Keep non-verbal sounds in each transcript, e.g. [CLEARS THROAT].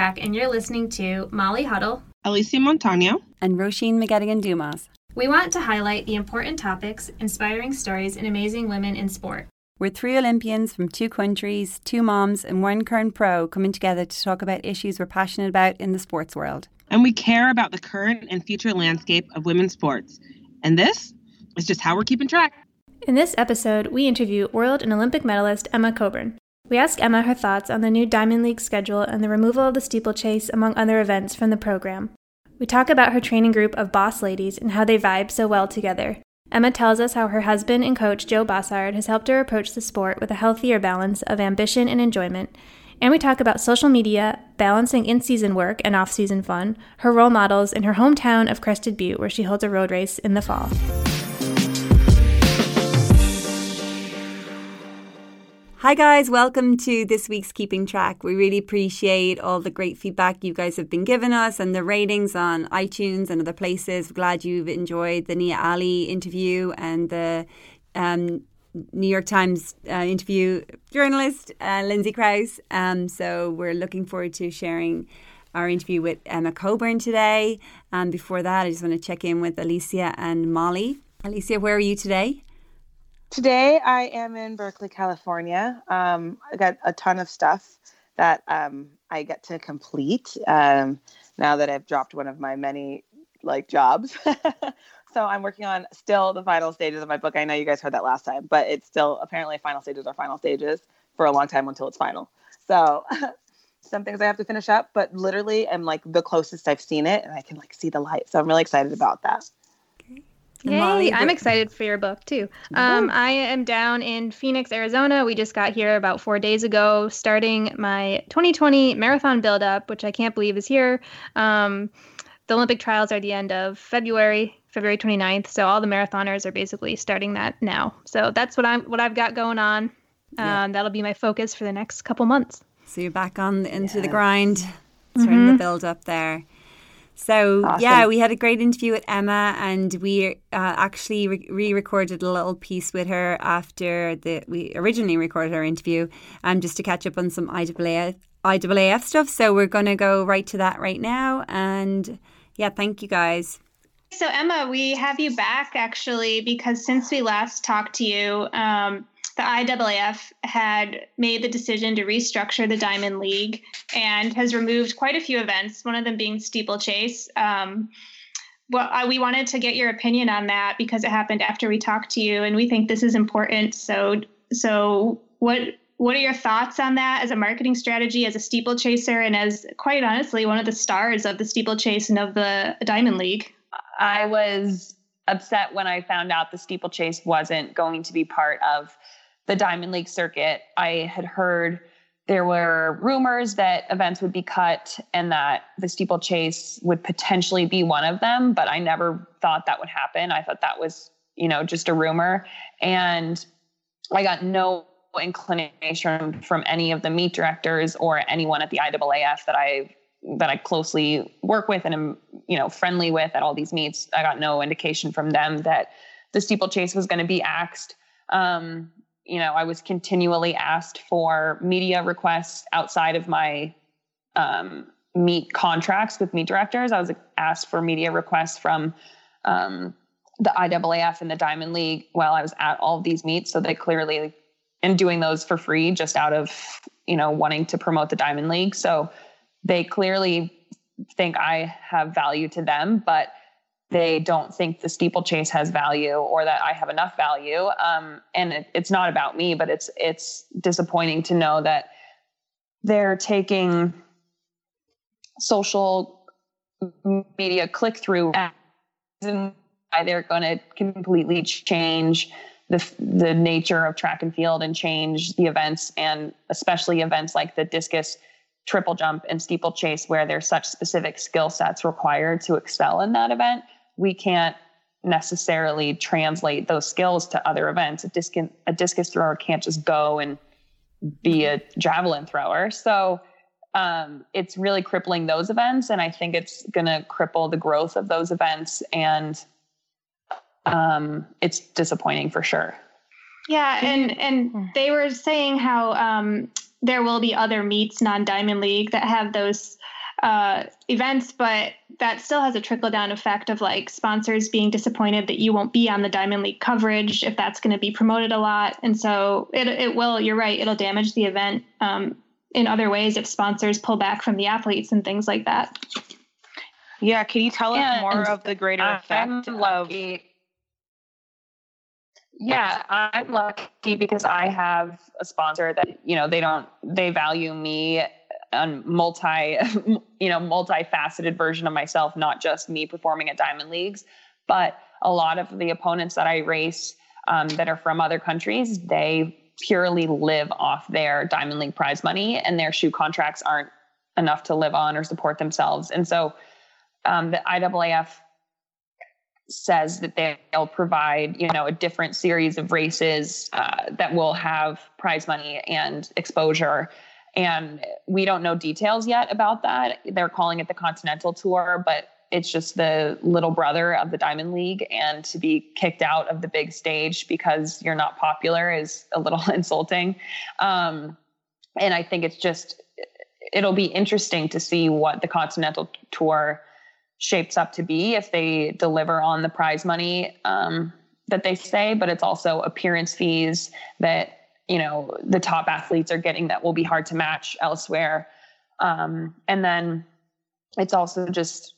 Track, and you're listening to Molly Huddle, Alysia Montaño, and Roisin McGettigan Dumas. We want to highlight the important topics, inspiring stories, and amazing women in sport. We're three Olympians from two countries, two moms, and one current pro coming together to talk about issues we're passionate about in the sports world. And we care about the current and future landscape of women's sports. And this is just how we're keeping track. In this episode, we interview world and Olympic medalist Emma Coburn. We ask Emma her thoughts on the new Diamond League schedule and the removal of the steeplechase, among other events, from the program. We talk about her training group of boss ladies and how they vibe so well together. Emma tells us how her husband and coach Joe Bosshard has helped her approach the sport with a healthier balance of ambition and enjoyment. And we talk about social media, balancing in season work and off season fun, her role models, in her hometown of Crested Butte, where she holds a road race in the fall. Hi, guys. Welcome to this week's Keeping Track. We really appreciate all the great feedback you guys have been giving us and the ratings on iTunes and other places. We're glad you've enjoyed the Nia Ali interview and the um, New York Times uh, interview journalist, uh, Lindsay Crouse. Um, so we're looking forward to sharing our interview with Emma Coburn today. And before that, I just want to check in with Alysia and Molly. Alysia, where are you today? Today I am in Berkeley, California. Um, I got a ton of stuff that um, I get to complete um, now that I've dropped one of my many like jobs. [LAUGHS] so I'm working on still the final stages of my book. I know you guys heard that last time, but it's still apparently final stages are final stages for a long time until it's final. So [LAUGHS] some things I have to finish up, but literally I'm like the closest I've seen it and I can like see the light. So I'm really excited about that. Yay! Molly, I'm excited for your book too. Um, I am down in Phoenix, Arizona. We just got here about four days ago, starting my 2020 marathon buildup, which I can't believe is here. Um, the Olympic trials are the end of February, February 29th. So all the marathoners are basically starting that now. So that's what I'm what I've got going on. Yeah. Um, that'll be my focus for the next couple months. So you're back on into yes. the grind, starting mm-hmm. the build up there. So awesome. yeah, we had a great interview with Emma, and we uh, actually re-recorded a little piece with her after the we originally recorded our interview, um, just to catch up on some IAAF, IAAF stuff. So we're going to go right to that right now, and yeah, thank you guys. So Emma, we have you back actually because since we last talked to you, um, the IAAF had made the decision to restructure the Diamond League and has removed quite a few events, one of them being steeplechase. Um, well, I, we wanted to get your opinion on that because it happened after we talked to you, and we think this is important. So, so what what are your thoughts on that as a marketing strategy, as a steeplechaser, and as quite honestly one of the stars of the steeplechase and of the Diamond League? I was upset when I found out the steeplechase wasn't going to be part of the Diamond League circuit, I had heard there were rumors that events would be cut and that the steeplechase would potentially be one of them, but I never thought that would happen. I thought that was, you know, just a rumor. And I got no inclination from any of the meet directors or anyone at the IAAF that I that I closely work with and am, you know, friendly with at all these meets. I got no indication from them that the steeplechase was going to be axed. Um, you know, I was continually asked for media requests outside of my um, meet contracts with meet directors. I was asked for media requests from um, the IAAF and the Diamond League while I was at all of these meets. So they clearly, and doing those for free just out of, you know, wanting to promote the Diamond League. So they clearly think I have value to them, but they don't think the steeplechase has value or that I have enough value. Um, and it, it's not about me, but it's it's disappointing to know that they're taking social media click through and they're going to completely change the the nature of track and field and change the events and especially events like the discus triple jump and steeplechase where there's such specific skill sets required to excel in that event we can't necessarily translate those skills to other events. A discus, a discus thrower can't just go and be a javelin thrower. So um, it's really crippling those events. And I think it's going to cripple the growth of those events. And um, it's disappointing for sure. Yeah. And, and they were saying how, um, there will be other meets non Diamond League that have those uh, events, but that still has a trickle down effect of like sponsors being disappointed that you won't be on the Diamond League coverage if that's going to be promoted a lot. And so it, it will, you're right, it'll damage the event um, in other ways if sponsors pull back from the athletes and things like that. Yeah, can you tell us more of the greater effect of yeah, I'm lucky because I have a sponsor that, you know, they don't, they value me and multi, [LAUGHS] you know, multifaceted version of myself, not just me performing at Diamond Leagues, but a lot of the opponents that I race um, that are from other countries, they purely live off their Diamond League prize money and their shoe contracts aren't enough to live on or support themselves. And so um, the IAAF says that they'll provide you know a different series of races uh, that will have prize money and exposure and we don't know details yet about that. They're calling it the continental tour but it's just the little brother of the diamond league. And to be kicked out of the big stage because you're not popular is a little [LAUGHS] insulting. Um, and i think it's just it'll be interesting to see what the continental tour shapes up to be if they deliver on the prize money um, that they say, but it's also appearance fees that you know the top athletes are getting that will be hard to match elsewhere. Um, and then it's also just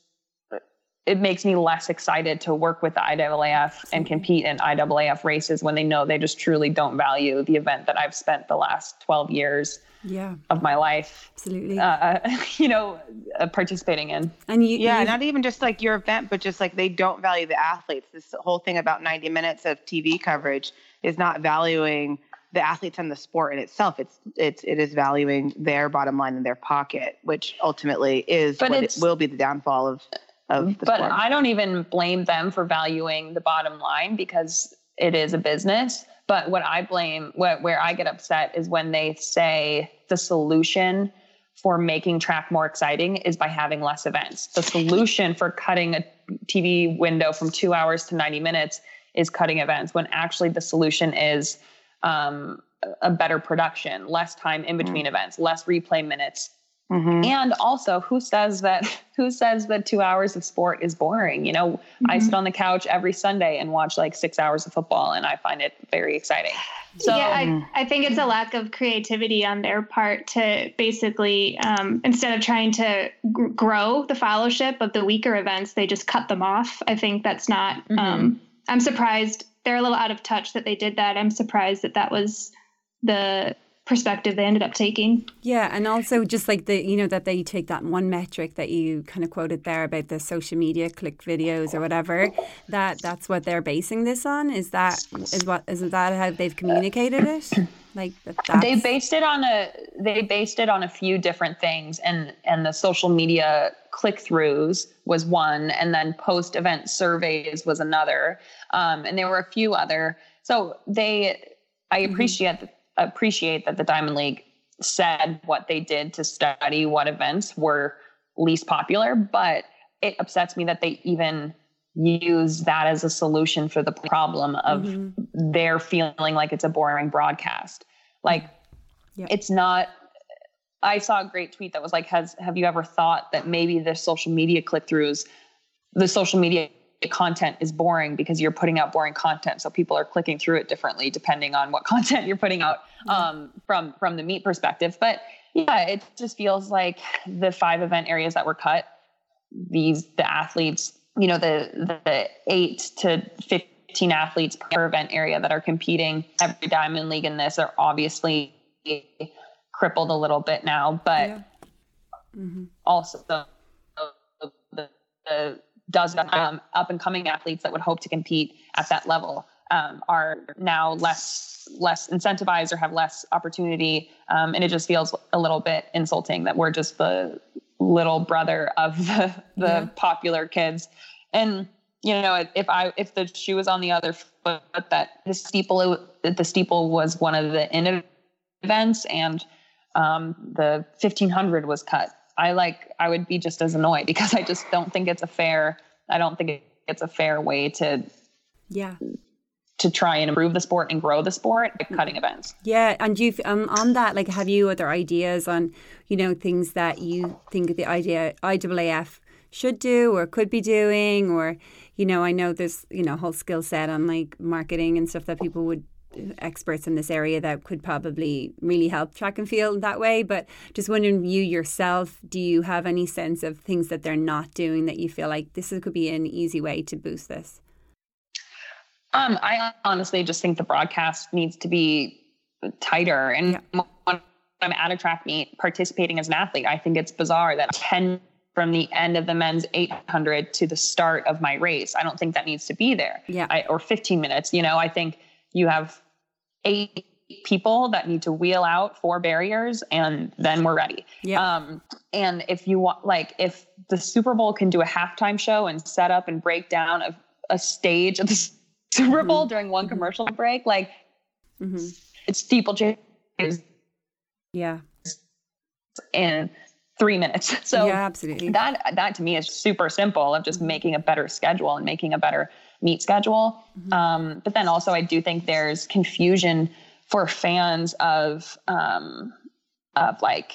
it makes me less excited to work with the IAAF and compete in IAAF races when they know they just truly don't value the event that I've spent the last 12 years yeah. of my life absolutely. uh, [LAUGHS] you know uh, participating in. And you yeah not even just like your event but just like they don't value the athletes. This whole thing about 90 minutes of tv coverage is not valuing the athletes and the sport in itself it's it's it is valuing their bottom line in their pocket which ultimately is but what it will be the downfall of of the sport. but sport. i don't even blame them for valuing the bottom line because it is a business but what I blame, what, where I get upset is when they say the solution for making track more exciting is by having less events. The solution for cutting a TV window from two hours to 90 minutes is cutting events, when actually the solution is um, a better production, less time in between mm-hmm. events, less replay minutes, Mm-hmm. And also, who says that? [LAUGHS] Who says that two hours of sport is boring? You know, mm-hmm. I sit on the couch every Sunday and watch like six hours of football, and I find it very exciting. So, yeah, I, I think it's a lack of creativity on their part to basically, um, instead of trying to g- grow the fellowship of the weaker events, they just cut them off. I think that's not. Mm-hmm. Um, I'm surprised they're a little out of touch that they did that. I'm surprised that that was the perspective they ended up taking. Yeah, and also just like the you know that they take that one metric that you kind of quoted there about the social media click videos or whatever that that's what they're basing this on. Is that is what isn't that how they've communicated it? Like that they based it on a they based it on a few different things and and the social media click throughs was one and then post event surveys was another um, and there were a few other so they I mm-hmm. appreciate mm-hmm appreciate that the Diamond League said what they did to study what events were least popular, but it upsets me that they even use that as a solution for the problem of mm-hmm. their feeling like it's a boring broadcast. Like yeah. it's not I saw a great tweet that was like, has have you ever thought that maybe the social media click throughs, the social media content is boring because you're putting out boring content so people are clicking through it differently depending on what [LAUGHS] content you're putting out um, from from the meet perspective but yeah it just feels like the five event areas that were cut these the athletes you know the the eight to 15 athletes per event area that are competing every diamond league in this are obviously crippled a little bit now but yeah. mm-hmm. also the, the, the dozen um, up and coming athletes that would hope to compete at that level um, are now less less incentivized or have less opportunity, um, and it just feels a little bit insulting that we're just the little brother of the the yeah. popular kids. And you know, if I if the shoe was on the other foot, that the steeple the steeple was one of the in events, and um, the fifteen hundred was cut I like I would be just as annoyed [LAUGHS] because I just don't think it's a fair I don't think it's a fair way to yeah. to try and improve the sport and grow the sport by cutting events. Yeah, and you've um, on that, like, have you other ideas on, you know, things that you think the idea IAAF should do or could be doing, or, you know, I know there's you know whole skill set on like marketing and stuff that people would experts in this area that could probably really help track and field that way. But just wondering, you yourself, do you have any sense of things that they're not doing that you feel like this could be an easy way to boost this? Um, I honestly just think the broadcast needs to be tighter. And yeah. when I'm at a track meet participating as an athlete, I think it's bizarre that 10 from the end of the men's 800 to the start of my race. I don't think that needs to be there. Yeah. I, or 15 minutes. You know, I think you have eight people that need to wheel out four barriers and then we're ready. Yeah. Um, and if you want, like, if the Super Bowl can do a halftime show and set up and break down a, a stage of the [LAUGHS] Super mm-hmm. Bowl mm-hmm. during one mm-hmm. commercial break. Like mm-hmm. it's steeplechase. Yeah. In three minutes. [LAUGHS] So yeah, absolutely. That that to me is super simple of just mm-hmm. making a better schedule and making a better meet schedule. Mm-hmm. Um, but then also I do think there's confusion for fans of um, of like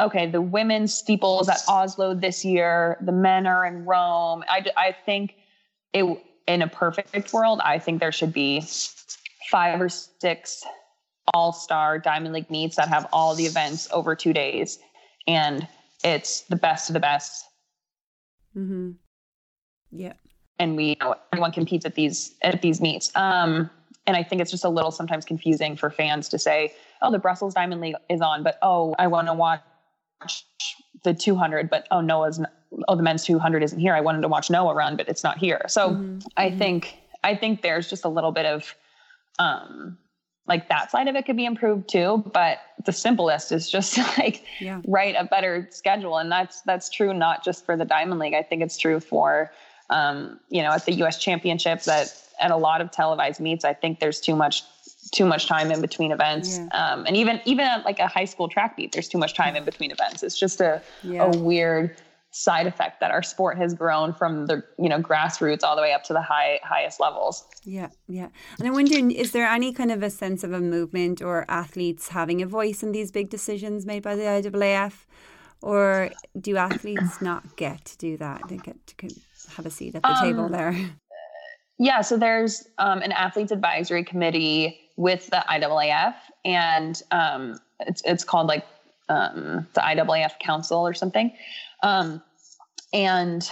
okay, the women's steeples at Oslo this year, the men are in Rome. I, I think it in a perfect world, I think there should be five or six all star Diamond League meets that have all the events over two days. And it's the best of the best. Mm-hmm. Yeah. And we, you know, everyone competes at these, at these meets. Um, and I think it's just a little sometimes confusing for fans to say, oh, the Brussels Diamond League is on, but oh, I want to watch the 200, but oh, Noah's oh the men's 200 isn't here i wanted to watch noah run but it's not here so mm-hmm. i mm-hmm. think i think there's just a little bit of um like that side of it could be improved too but the simplest is just [LAUGHS] like yeah. write a better schedule and that's that's true not just for the diamond league i think it's true for um you know at the us championships that at a lot of televised meets i think there's too much too much time in between events. Yeah. um, and even even at like a high school track meet there's too much time in between events. It's just a, yeah. a weird side effect that our sport has grown from the you know grassroots all the way up to the high highest levels. Yeah yeah. And i'm wondering is there any kind of a sense of a movement or athletes having a voice in these big decisions made by the IAAF or do athletes not get to do that? They get to have a seat at the um, table there yeah so there's um, an athletes advisory committee with the IAAF and um, it's, it's called like um, the IAAF council or something um, and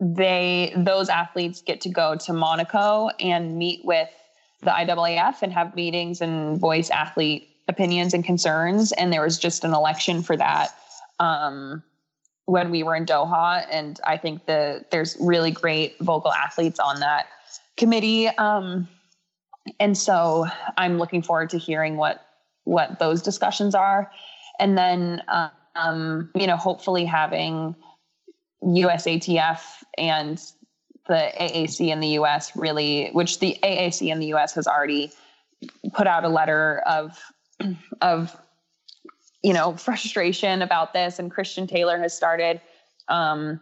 they those athletes get to go to Monaco and meet with the IAAF and have meetings and voice athlete opinions and concerns. And there was just an election for that um, when we were in Doha. And I think the there's really great vocal athletes on that committee. Um, and so I'm looking forward to hearing what what those discussions are. And then um, you know, hopefully having USATF and the AAC in the US really, which the AAC in the US has already put out a letter of of you know frustration about this, and Christian Taylor has started um,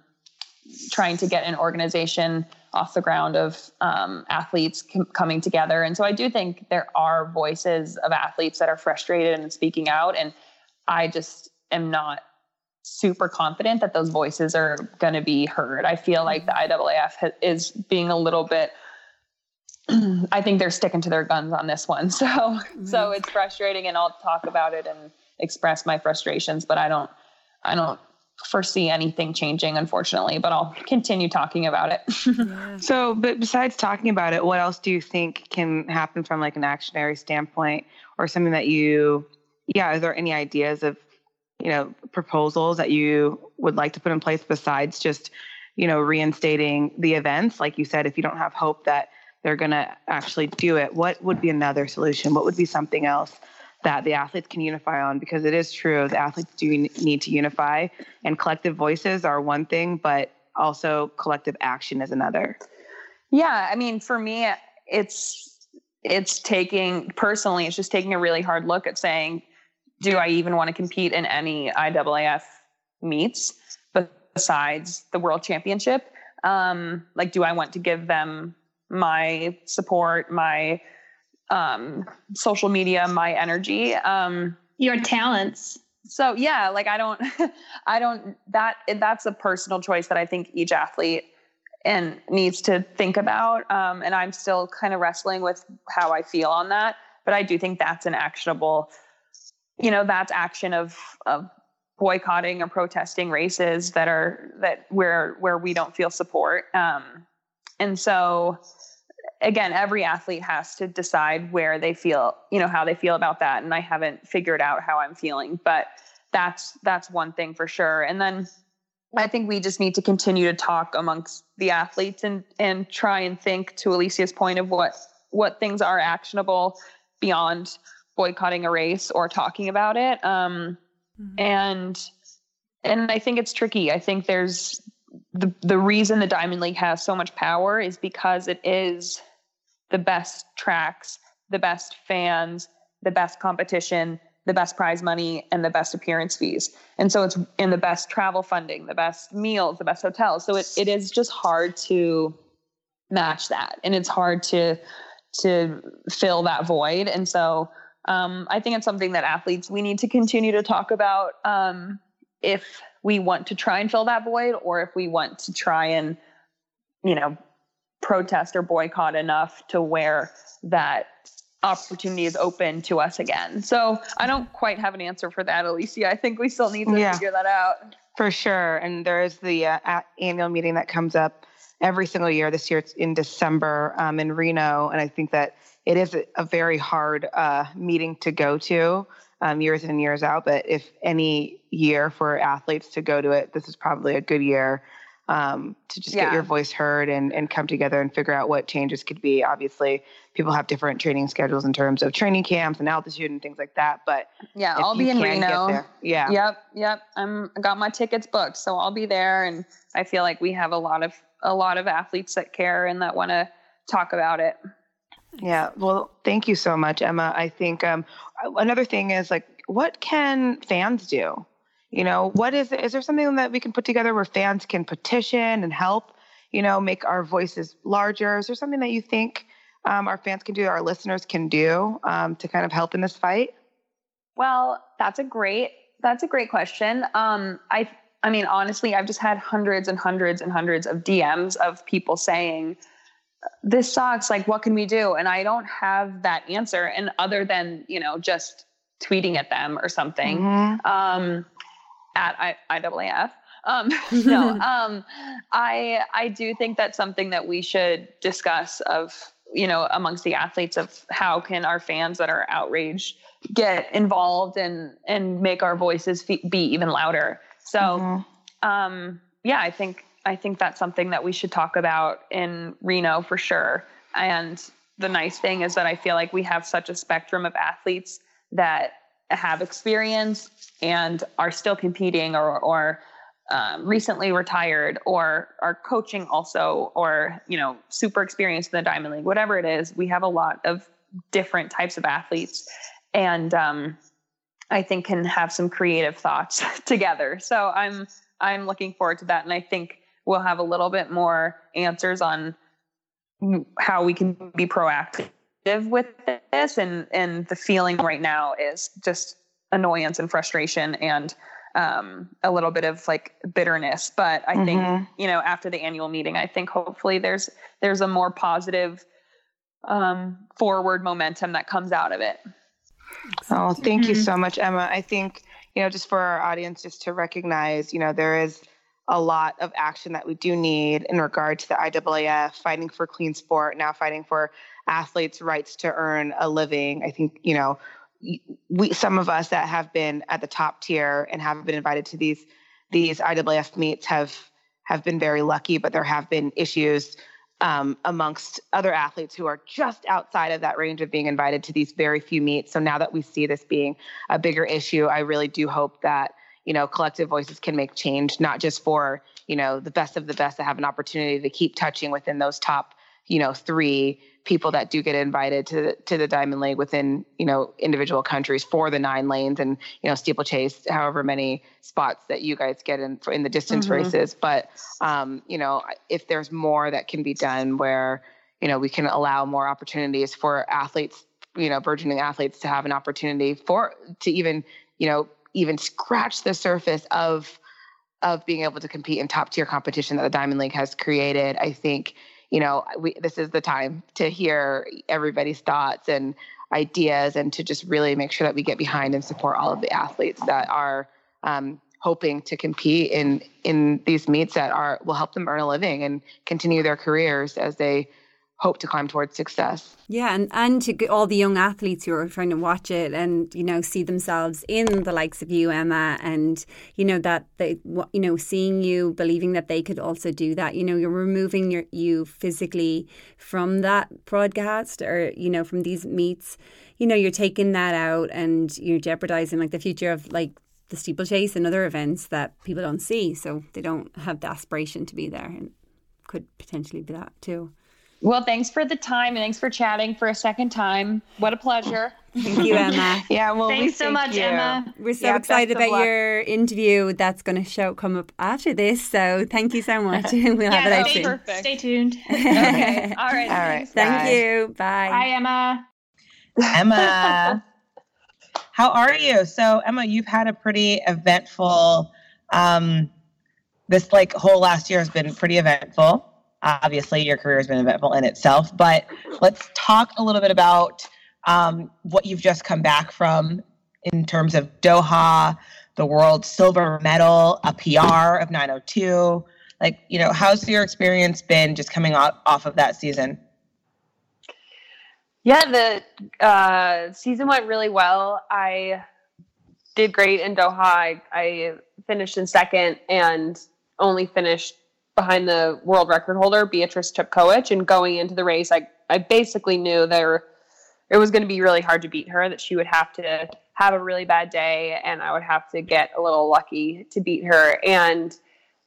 trying to get an organization off the ground of um, athletes com- coming together. And so I do think there are voices of athletes that are frustrated and speaking out, and I just am not super confident that those voices are going to be heard. I feel like the IAAF is being a little bit [CLEARS THROAT] I think they're sticking to their guns on this one. [LAUGHS] So so it's frustrating and I'll talk about it and express my frustrations, but I don't I don't foresee anything changing unfortunately, but I'll continue talking about it. [LAUGHS] yeah. So, but besides talking about it, what else do you think can happen from like an actionary standpoint or something that you yeah, are there any ideas of you know proposals that you would like to put in place besides just you know reinstating the events like you said if you don't have hope that they're going to actually do it what would be another solution what would be something else that the athletes can unify on because it is true the athletes do need to unify and collective voices are one thing but also collective action is another yeah i mean for me it's it's taking personally it's just taking a really hard look at saying do I even want to compete in any IAAF meets besides the World Championship? Um, like, do I want to give them my support, my um, social media, my energy. Um, Your talents. So yeah, like I don't, [LAUGHS] I don't that that's a personal choice that I think each athlete and needs to think about. Um, and I'm still kind of wrestling with how I feel on that. But I do think that's an actionable, you know, that's action of of boycotting or protesting races that are that where where we don't feel support. Um, and so again, every athlete has to decide where they feel, you know, how they feel about that. And I haven't figured out how I'm feeling, but that's that's one thing for sure. And then I think we just need to continue to talk amongst the athletes and and try and think to Alysia's point of what what things are actionable beyond boycotting a race or talking about it. Um, mm-hmm. And and I think it's tricky. I think there's the the reason the Diamond League has so much power is because it is the best tracks, the best fans, the best competition, the best prize money and the best appearance fees. And so it's in the best travel funding, the best meals, the best hotels. So it, it is just hard to match that. And it's hard to to fill that void. And so um, I think it's something that athletes we need to continue to talk about um, if we want to try and fill that void or if we want to try and, you know, protest or boycott enough to where that opportunity is open to us again. So I don't quite have an answer for that, Alysia. I think we still need to yeah, figure that out. For sure. And there is the uh, annual meeting that comes up every single year. This year it's in December um, in Reno. And I think that it is a, very hard uh, meeting to go to um, years and years out. But if any year for athletes to go to it, this is probably a good year um, to just yeah. get your voice heard and, and come together and figure out what changes could be. Obviously, people have different training schedules in terms of training camps and altitude and things like that. But yeah, I'll be in Reno. Yeah. Yep. Yep. I'm I got my tickets booked, so I'll be there. And I feel like we have a lot of a lot of athletes that care and that want to talk about it. Yeah. Well, thank you so much, Emma. I think um, another thing is like, what can fans do? You know, what is is there something that we can put together where fans can petition and help? You know, make our voices larger. Is there something that you think um, our fans can do, our listeners can do um, to kind of help in this fight? Well, that's a great that's a great question. Um, I I mean, honestly, I've just had hundreds and hundreds and hundreds of DMs of people saying, "This sucks. Like, what can we do?" And I don't have that answer, and other than you know just tweeting at them or something. Mm-hmm. Um, at I, IAAF. Um, [LAUGHS] no, [LAUGHS] um, I I do think that's something that we should discuss of you know amongst the athletes of how can our fans that are outraged get involved and and make our voices fe- be even louder. So, mm-hmm. um, yeah, I think I think that's something that we should talk about in Reno for sure. And the nice thing is that I feel like we have such a spectrum of athletes that have experience and are still competing or, or um, recently retired or are coaching also or you know super experienced in the diamond league whatever it is we have a lot of different types of athletes and um, i think can have some creative thoughts [LAUGHS] together. So i'm i'm looking forward to that and i think we'll have a little bit more answers on how we can be proactive with this and and the feeling right now is just annoyance and frustration and um, a little bit of like bitterness but i mm-hmm. think you know after the annual meeting i think hopefully there's there's a more positive um, forward momentum that comes out of it oh thank mm-hmm. you so much emma i think you know just for our audience just to recognize you know there is a lot of action that we do need in regard to the IAAF, fighting for clean sport, now fighting for athletes' rights to earn a living. I think, you know, we some of us that have been at the top tier and have been invited to these these IAAF meets have have been very lucky, but there have been issues um, amongst other athletes who are just outside of that range of being invited to these very few meets. So now that we see this being a bigger issue, I really do hope that you know collective voices can make change, not just for you know the best of the best to have an opportunity to keep touching within those top you know three people that do get invited to the, to the Diamond League within you know individual countries for the nine lanes and you know steeplechase, however many spots that you guys get in in the distance mm-hmm. races. But um, you know if there's more that can be done where you know we can allow more opportunities for athletes you know burgeoning athletes to have an opportunity for to even you know even scratch the surface of of being able to compete in top tier competition that the diamond league has created i think you know we, this is the time to hear everybody's thoughts and ideas and to just really make sure that we get behind and support all of the athletes that are um, hoping to compete in in these meets that are will help them earn a living and continue their careers as they hope to climb towards success. Yeah, and and to all the young athletes who are trying to watch it and you know see themselves in the likes of you, Emma, and you know that they you know seeing you, believing that they could also do that. You know, you're removing your you physically from that broadcast or you know from these meets. You know, you're taking that out and you're jeopardizing like the future of like the steeplechase and other events that people don't see, so they don't have the aspiration to be there, and could potentially be that too. Well, thanks for the time and thanks for chatting for a second time. What a pleasure. Thank you, Emma. [LAUGHS] yeah, well, thanks we so much, you. Emma. We're so Yeah, excited best of about luck. your interview that's going to show come up after this. So thank you so much. [LAUGHS] [LAUGHS] we'll have Yeah, it out stay, soon. Perfect. stay tuned. Okay. All right. All right. thanks. Thank Bye. you. Bye. Bye, Emma. Emma, how are you? So, Emma, you've had a pretty eventful. Um, this like whole last year has been pretty eventful. Obviously, your career has been eventful in itself, but let's talk a little bit about um, what you've just come back from in terms of Doha, the world silver medal, a PR of 902. Like, you know, how's your experience been just coming off, off of that season? Yeah, the uh, season went really well. I did great in Doha. I, I finished in second and only finished behind the world record holder, Beatrice Chepkoech. And going into the race, I, I basically knew there it was going to be really hard to beat her, that she would have to have a really bad day and I would have to get a little lucky to beat her. And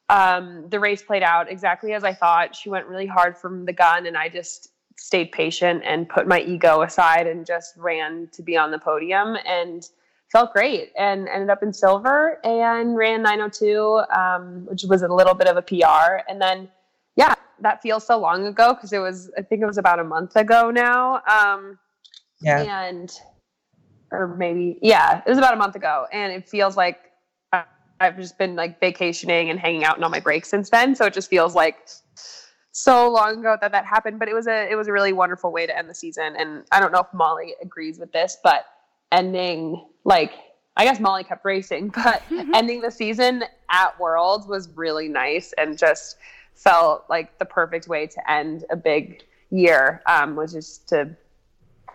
um, the race played out exactly as I thought. She went really hard from the gun, and I just stayed patient and put my ego aside and just ran to be on the podium and felt great and ended up in silver and ran 902 um, which was a little bit of a pr and then yeah that feels so long ago because it was i think it was about a month ago now. Um, Yeah. and or maybe yeah it was about a month ago. And it feels like i've just been like vacationing and hanging out and on my break since then. So it just feels like so long ago that that happened. But it was a it was a really wonderful way to end the season. And i don't know if molly agrees with this but ending like i guess molly kept racing [LAUGHS] but ending the season at worlds was really nice and just felt like the perfect way to end a big year um, was just to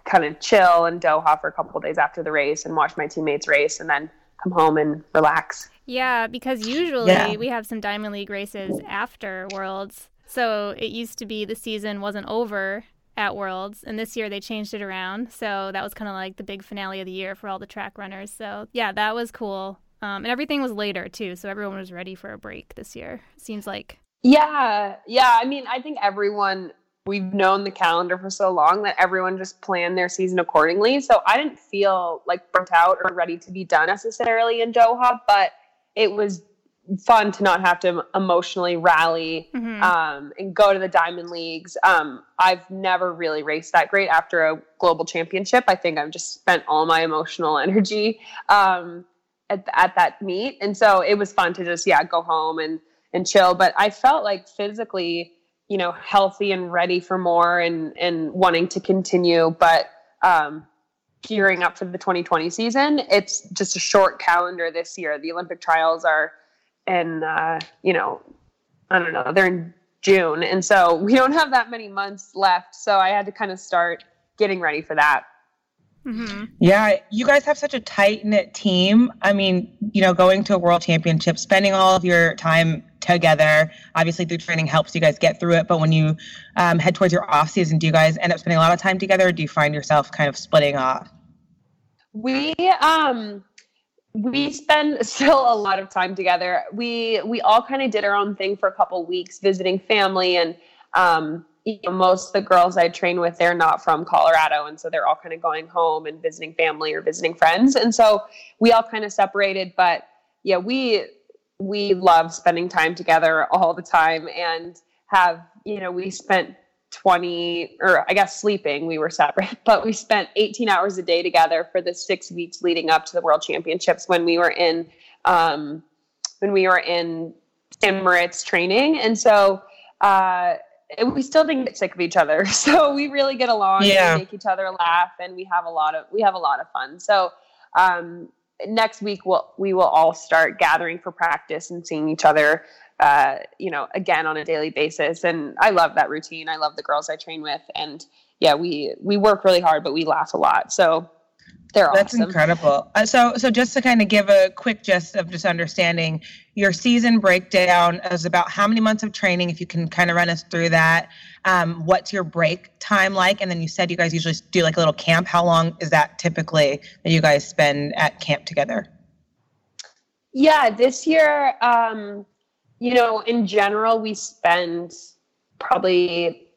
kind of chill in Doha for a couple of days after the race and watch my teammates race and then come home and relax. Yeah, because usually Yeah. we have some Diamond League races after Worlds. So it used to be the season wasn't over at Worlds, and this year they changed it around. So that was kind of like the big finale of the year for all the track runners. So yeah, that was cool. Um, and everything was later too, so everyone was ready for a break this year. Seems like. Yeah, yeah. I mean, I think everyone we've known the calendar for so long that everyone just planned their season accordingly. So I didn't feel like burnt out or ready to be done necessarily in Doha, but it was fun to not have to emotionally rally Mhm. um, and go to the diamond leagues. Um, I've never really raced that great after a global championship. I think I've just spent all my emotional [LAUGHS] energy um, at, at that meet, and so it was fun to just yeah go home and and chill. But I felt like physically, you know, healthy and ready for more and and wanting to continue, but. Um, gearing up for the 2020 season it's just a short calendar this year the olympic trials are in uh, you know i don't know they're in june and so we don't have that many months left so i had to kind of start getting ready for that hmm Yeah, you guys have such a tight knit team. I mean, you know, going to a world championship, spending all of your time together, obviously through training helps you guys get through it. But when you um, head towards your off season, do you guys end up spending a lot of time together or do you find yourself kind of splitting off? we um we spend [LAUGHS] still a lot of time together we we all kind of did our own thing for a couple weeks visiting family and um you know, most of the girls I train with, they're not from Colorado, and so they're all kind of going home and visiting family or visiting friends, and so we all kind of separated. But yeah, we we love spending time together all the time, and have you know we spent 20 or I guess sleeping, we were separate, [LAUGHS] but we spent 18 hours a day together for the six weeks leading up to the world championships when we were in um, when we were in Emirates training. And so uh, we still didn't get sick of each other. [LAUGHS] So we really get along yeah. and make each other laugh and we have a lot of we have a lot of fun. So um, next week we'll we will all start gathering for practice and seeing each other uh, you know, again on a daily basis. And I love that routine. I love the girls I train with. And yeah, we we work really hard, but we laugh a lot. So they're awesome That's awesome. incredible. Uh, so, so just to kind of give a quick gist of just understanding, your season breakdown is about how many months of training, if you can kind of run us through that. Um, what's your break time like? And then you said you guys usually do like a little camp. How long is that typically that you guys spend at camp together? Yeah, this year, um, you know, in general, we spend probably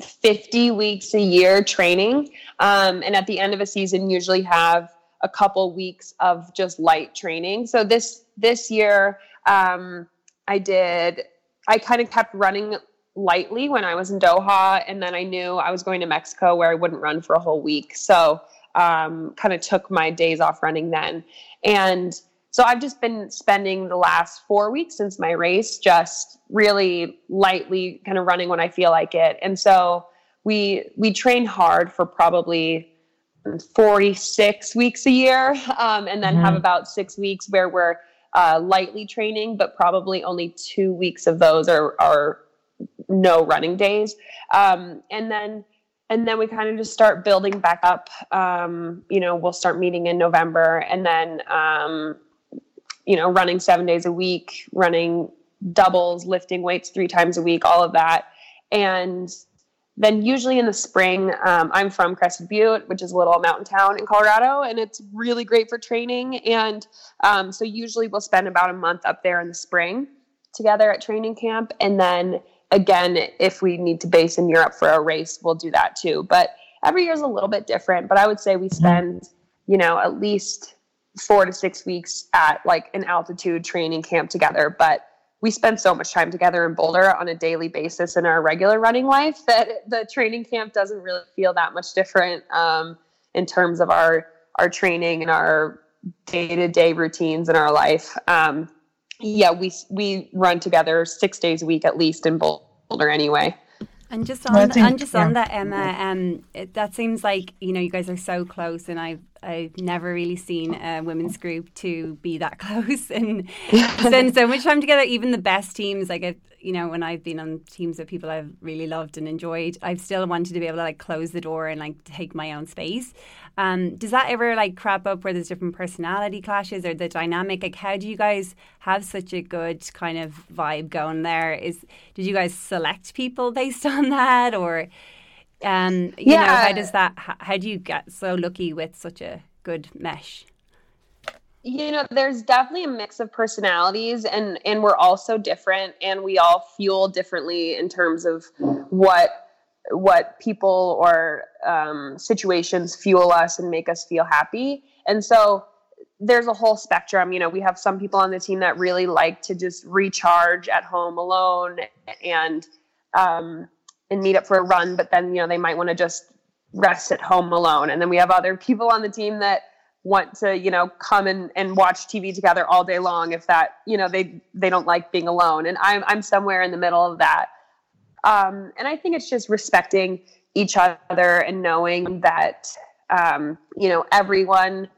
50 weeks a year training. Um, and at the end of a season, usually have a couple weeks of just light training. So this this year, um, I did. I kind of kept running lightly when I was in Doha, and then I knew I was going to Mexico where I wouldn't run for a whole week. So um, kind of took my days off running then, and so I've just been spending the last four weeks since my race just really lightly kind of running when I feel like it. And so we we train hard for probably 46 weeks a year um, and then mm-hmm. have about six weeks where we're uh, lightly training, but probably only two weeks of those are, are no running days. Um, and then and then we kind of just start building back up. Um, you know, we'll start meeting in November, and then um, you know, running seven days a week, running doubles, lifting weights three times a week, all of that. And then usually in the spring, um, I'm from Crested Butte, which is a little mountain town in Colorado, and it's really great for training. And um, so usually we'll spend about a month up there in the spring together at training camp. And then again, if we need to base in Europe for a race, we'll do that too. But every year is a little bit different. But I would say we spend, you know, at least four to six weeks at like an altitude training camp together. But we spend so much time together in Boulder on a daily basis in our regular running life that the training camp doesn't really feel that much different um, in terms of our our training and our day to day routines in our life. Um, yeah, we we run together six days a week at least in Boulder anyway. And just on, think, and just yeah. on that, Emma, um, it, that seems like you know you guys are so close, and I've I've never really seen a women's group to be that [LAUGHS] close and [LAUGHS] spend so much time together. Even the best teams, like I've, you know, when I've been on teams of people I've really loved and enjoyed, I've still wanted to be able to like close the door and like take my own space. Um, does that ever like crop up where there's different personality clashes or the dynamic? Like, how do you guys have such a good kind of vibe going there? Is did you guys select people based [LAUGHS] on that, or um, you yeah. know, how does that? How, how do you get so lucky with such a good mesh? you know there's definitely a mix of personalities and and we're all so different and we all fuel differently in terms of what what people or um, situations fuel us and make us feel happy. And so there's a whole spectrum. You know, we have some people on the team that really like to just recharge at home alone and um, and meet up for a run, but then you know they might want to just rest at home alone. And then we have other people on the team that want to you know come and, and watch tv together all day long if that you know they they don't like being alone. And i'm i'm somewhere in the middle of that. Um, and I think it's just respecting each other and knowing that um, you know everyone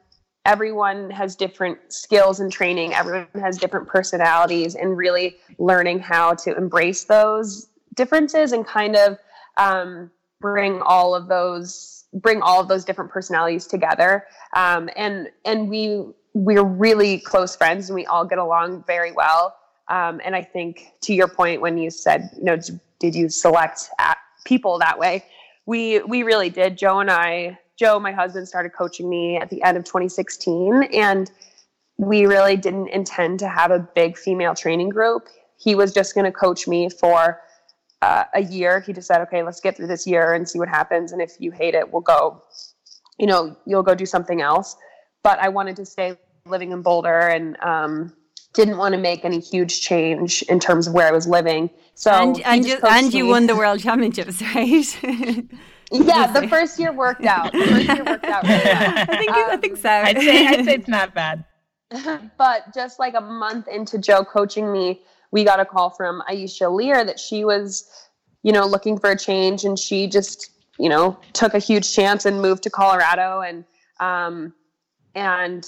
everyone has different skills and training. Everyone has different personalities and really learning how to embrace those differences and kind of um, bring all of those bring all of those different personalities together um, and and we we're really close friends and we all get along very well um, and i think to your point when you said you know did you select people that way? We we really did. Joe and I, Joe, my husband, started coaching me at the end of 2016, and we really didn't intend to have a big female training group. He was just going to coach me for uh, a year. He just said, "Okay, let's get through this year and see what happens. And if you hate it, we'll go. You know, you'll go do something else." But I wanted to stay living in Boulder and um, didn't want to make any huge change in terms of where I was living. So and and, you, and you won the world championships, [LAUGHS] right? yeah, the first year worked out. The first year worked out really well. [LAUGHS] I think um, I think so. I'd say I'd say it's not bad. [LAUGHS] but just like a month into Joe coaching me, we got a call from Aisha Leer that she was, you know, looking for a change, and she just, you know, took a huge chance and moved to Colorado, and um, and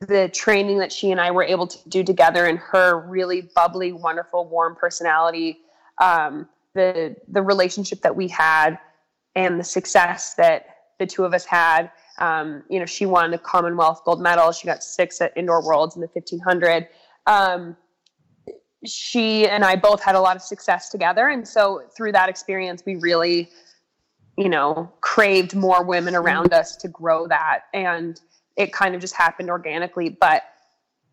the training that she and I were able to do together, and her really bubbly, wonderful, warm personality, um, the the relationship that we had, and the success that the two of us had um, you know, she won a Commonwealth gold medal. She got six at Indoor Worlds in the 1500. Um, she and I both had a lot of success together. And so through that experience, we really, you know, craved more women around us to grow that. And it kind of just happened organically. But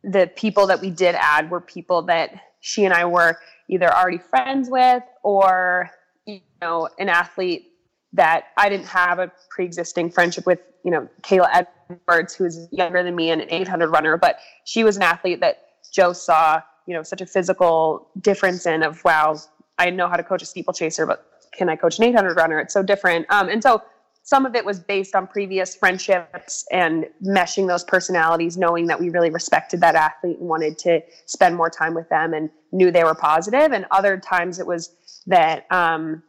the people that we did add were people that she and I were either already friends with or, you know, an athlete that I didn't have a pre-existing friendship with, you know, Kaela Edwards, who's younger than me and an 800 runner, but she was an athlete that Joe saw, you know, such a physical difference in of, wow, I know how to coach a steeplechaser, but can I coach an 800 runner? It's so different. Um, and so some of it was based on previous friendships and meshing those personalities, knowing that we really respected that athlete and wanted to spend more time with them and knew they were positive. And other times it was that, um,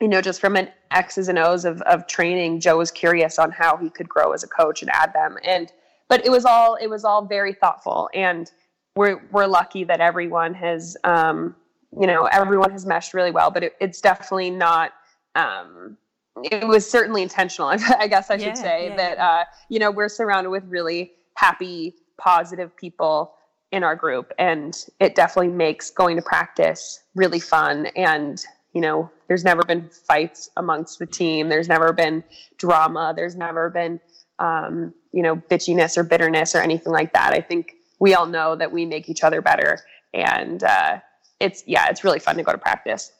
you know, just from an X's and O's of, of training, Joe was curious on how he could grow as a coach and add them. And, but it was all, it was all very thoughtful. And we're, we're lucky that everyone has, um, you know, everyone has meshed really well, but it, it's definitely not, um, it was certainly intentional. [LAUGHS] I guess I should yeah, say yeah. that, uh, you know, we're surrounded with really happy, positive people in our group. And it definitely makes going to practice really fun and you know, there's never been fights amongst the team. There's never been drama. There's never been, um, you know, bitchiness or bitterness or anything like that. I think we all know that we make each other better. And uh, it's, yeah, it's really fun to go to practice.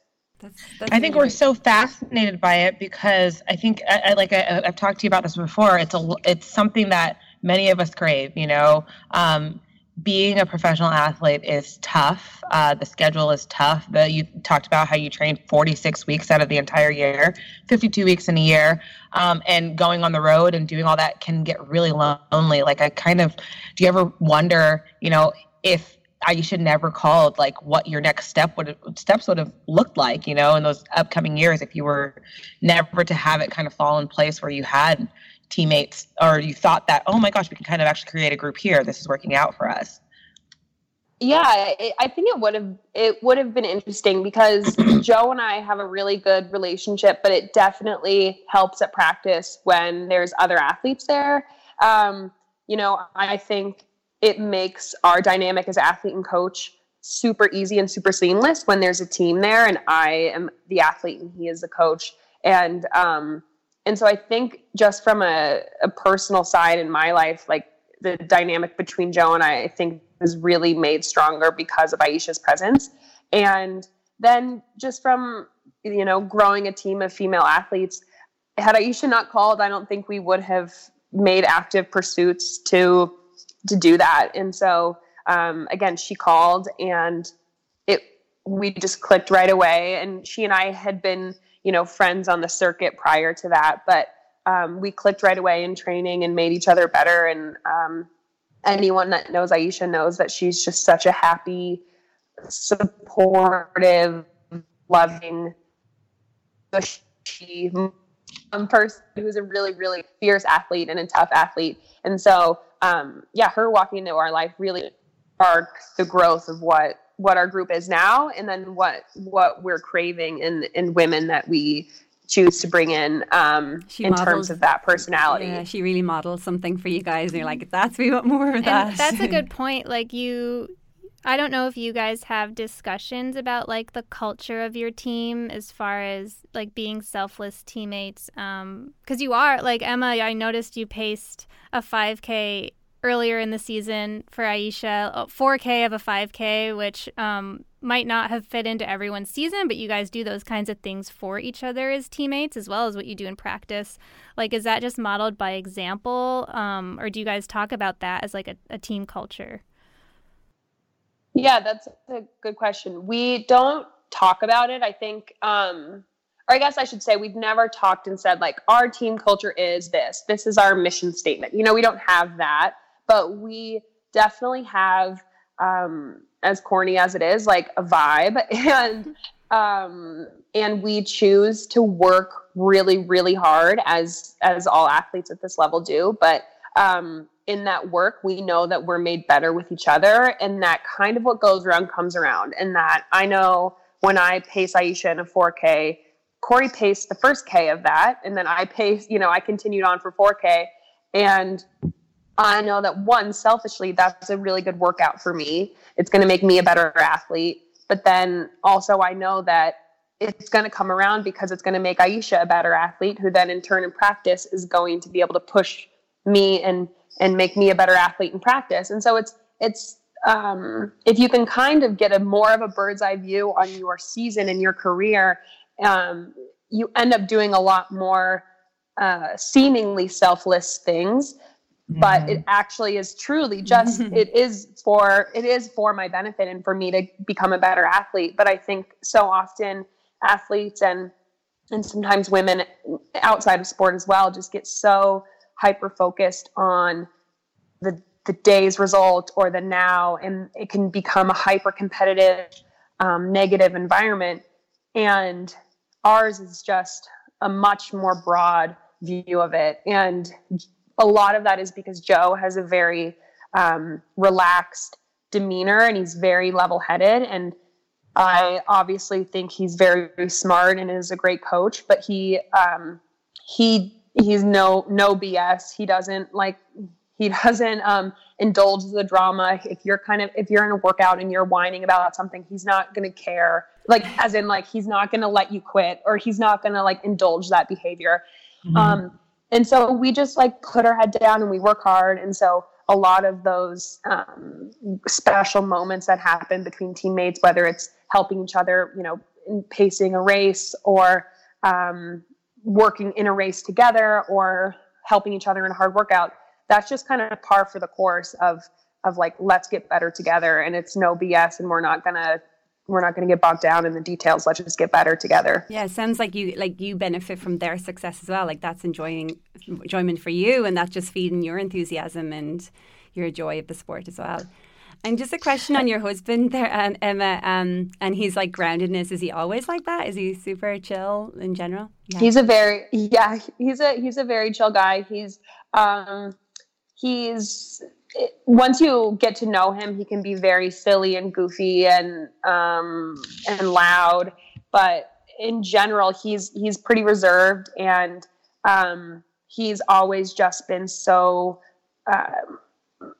That's, that's I think we're so fascinated by it because I think, I, I like I, have talked to you about this before. It's a, it's something that many of us crave. You know, um, being a professional athlete is tough. Uh, the schedule is tough. The, you talked about how you train 46 weeks out of the entire year, 52 weeks in a year, um, and going on the road and doing all that can get really lonely. Like, I kind of, do you ever wonder, you know, if I should never called like what your next step would steps would have looked like, you know, in those upcoming years if you were never to have it kind of fall in place where you had teammates or you thought that oh my gosh we can kind of actually create a group here. This is working out for us. Yeah it, i think it would have it would have been interesting because [CLEARS THROAT] joe and i have a really good relationship but it definitely helps at practice when there's other athletes there. Um, you know i think it makes our dynamic as athlete and coach super easy and super seamless when there's a team there and i am the athlete and he is the coach. And um, and so I think just from a, a personal side in my life, like the dynamic between Joe and I, I think was really made stronger because of Aisha's presence. And then just from, you know, growing a team of female athletes, had Aisha not called, I don't think we would have made active pursuits to to do that. And so um, again, she called and it we just clicked right away. And she and I had been you know friends on the circuit prior to that but um, we clicked right away in training and made each other better. And um, anyone that knows aisha knows that she's just such a happy supportive loving she um, person who's a really really fierce athlete and a tough athlete. And so um, yeah her walking into our life really sparked the growth of what what our group is now and then what what we're craving in in women that we choose to bring in um, in models, terms of that personality. Yeah, she really models something for you guys. And you're like, that's we want more of and that. That's a good [LAUGHS] point. Like you, I don't know if you guys have discussions about like the culture of your team as far as like being selfless teammates. Because um, you are like Emma. I noticed you paced a 5K earlier in the season for Aisha, 4K of a 5K, which um, might not have fit into everyone's season, but you guys do those kinds of things for each other as teammates as well as what you do in practice. Like, is that just modeled by example, um, or do you guys talk about that as like a, a team culture? Yeah, that's a good question. We don't talk about it. I think, um, or I guess I should say, we've never talked and said, like, our team culture is this. This is our mission statement. You know, we don't have that, but we definitely have, um, as corny as it is, like a vibe. [LAUGHS] And, um, and we choose to work really, really hard as, as all athletes at this level do. But, um, in that work, we know that we're made better with each other, and that kind of what goes around comes around. And that I know when I pace Aisha in a 4K, Cory paced the first K of that, and then I paced, you know, I continued on for 4K. And I know that one, selfishly, that's a really good workout for me. It's going to make me a better athlete. But then also, I know that it's going to come around because it's going to make Aisha a better athlete, who then in turn in practice is going to be able to push me and and make me a better athlete in practice. And so it's it's um, if you can kind of get a more of a bird's eye view on your season and your career, um, you end up doing a lot more uh, seemingly selfless things. But it actually is truly just [LAUGHS] it is for it is for my benefit and for me to become a better athlete. But I think so often athletes and and sometimes women outside of sport as well just get so hyper focused on the the day's result or the now, and it can become a hyper competitive, um, negative environment. And ours is just a much more broad view of it, and a lot of that is because Joe has a very um, relaxed demeanor and he's very level headed and I obviously think he's very, very, smart and is a great coach, but he um, he he's no no BS. He doesn't like he [LAUGHS] doesn't um, indulge the drama. If you're kind of if you're in a workout and you're whining about something, he's not gonna care. Like as in like he's not gonna let you quit or he's not gonna like indulge that behavior. Mm-hmm. Um, and so we just like put our head down and we work hard. And so a lot of those um, special moments that happen between teammates, whether it's helping each other, you know, in pacing a race or um, working in a race together or helping each other in a hard workout that's just kind of par for the course of of like let's get better together and it's no bs and we're not gonna we're not going to get bogged down in the details let's just get better together yeah it sounds like you like you benefit from their success as well like that's enjoying enjoyment for you and that's just feeding your enthusiasm and your joy of the sport as well and just a question on your husband there, um, Emma. Um, and he's like groundedness. Is he always like that? Is he super chill in general? Yeah. He's a very yeah. He's a he's a very chill guy. He's um, he's once you get to know him, he can be very silly and goofy and um, and loud. But in general, he's he's pretty reserved and um, he's always just been so. Uh,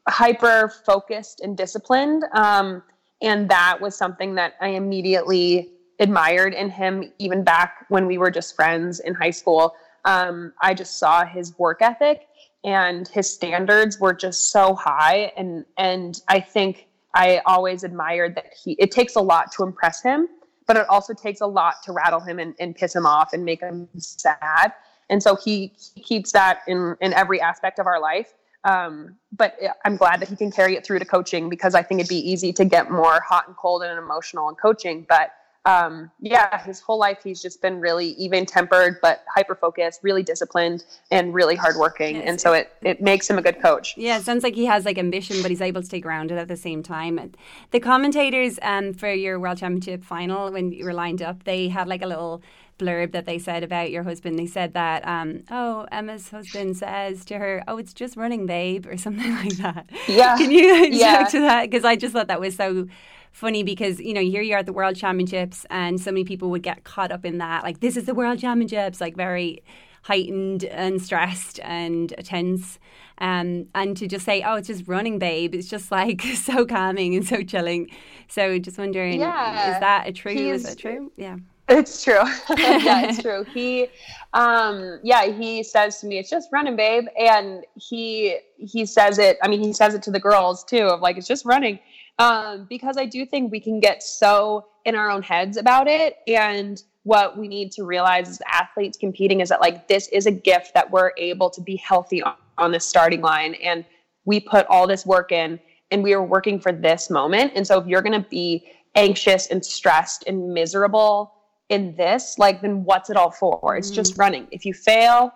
hyper focused and disciplined. Um, and that was something that I immediately admired in him, even back when we were just friends in high school. Um, I just saw his work ethic and his standards were just so high. And, and I think I always admired that he, it takes a lot to impress him, but it also takes a lot to rattle him and, and piss him off and make him sad. And so he, keeps that in, in every aspect of our life. Um, but I'm glad that he can carry it through to coaching because I think it'd be easy to get more hot and cold and emotional in coaching. But um, yeah, his whole life he's just been really even tempered, but hyper focused, really disciplined, and really hardworking. Yes, and so it it makes him a good coach. Yeah, it sounds like he has like ambition, but he's able to stay grounded at the same time. The commentators um, for your World Championship final when you were lined up, they had like a little blurb that they said about your husband. They said that, um, oh, Emma's husband says to her, oh, it's just running, babe, or [LAUGHS] something like that. Yeah. Can you [LAUGHS] yeah. talk to that? Because I just thought that was so funny because, you know, here you are at the World Championships and so many people would get caught up in that. Like, this is the World Championships, like very heightened and stressed and tense. Um, and to just say, oh, it's just running, babe, it's just like [LAUGHS] so calming and so chilling. So just wondering, yeah. is that a true? He's, is that true? Yeah. It's true. [LAUGHS] yeah, it's [LAUGHS] true. He, um, yeah, he says to me, "It's just running, babe," and he he says it. I mean, he says it to the girls too, of like, "It's just running," um, because I do think we can get so in our own heads about it, and what we need to realize as athletes competing is that like this is a gift that we're able to be healthy on, on the starting line, and we put all this work in and we are working for this moment. And so if you're going to be anxious and stressed and miserable in this, like then what's it all for? It's mm just running. If you fail,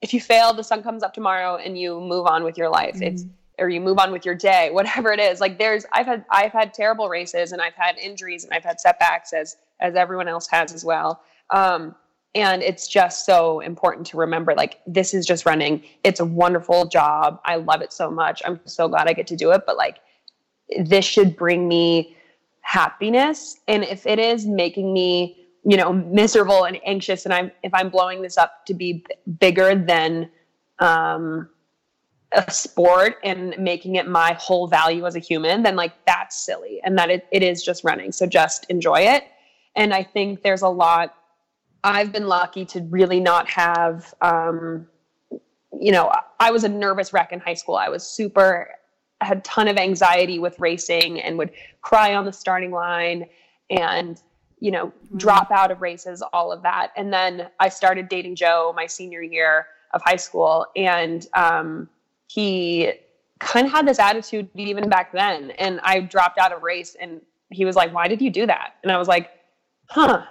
if you fail, the sun comes up tomorrow and you move on with your life. mm It's or you move on with your day, [LAUGHS] whatever it is. Like there's I've had I've had terrible races and I've had injuries and I've had setbacks as as everyone else has as well. Um, and it's just so important to remember like this is just running. It's a wonderful job. I love it so much. I'm so glad I get to do it, but like this should bring me happiness and if it is making me you know miserable and anxious and i'm if i'm blowing this up to be b- bigger than um a sport and making it my whole value as a human, then like that's silly and that it, it is just running. So just enjoy it. And I think there's a lot, I've been lucky to really not have, um, you know, I was a nervous wreck in high school. I was super, had a ton of anxiety with racing and would cry on the starting line and, you know, mm-hmm. drop out of races, all of that. And then I started dating Joe my senior year of high school. And, um, he kind of had this attitude even back then. And I dropped out of race and he was like, Why did you do that? And I was like, Huh,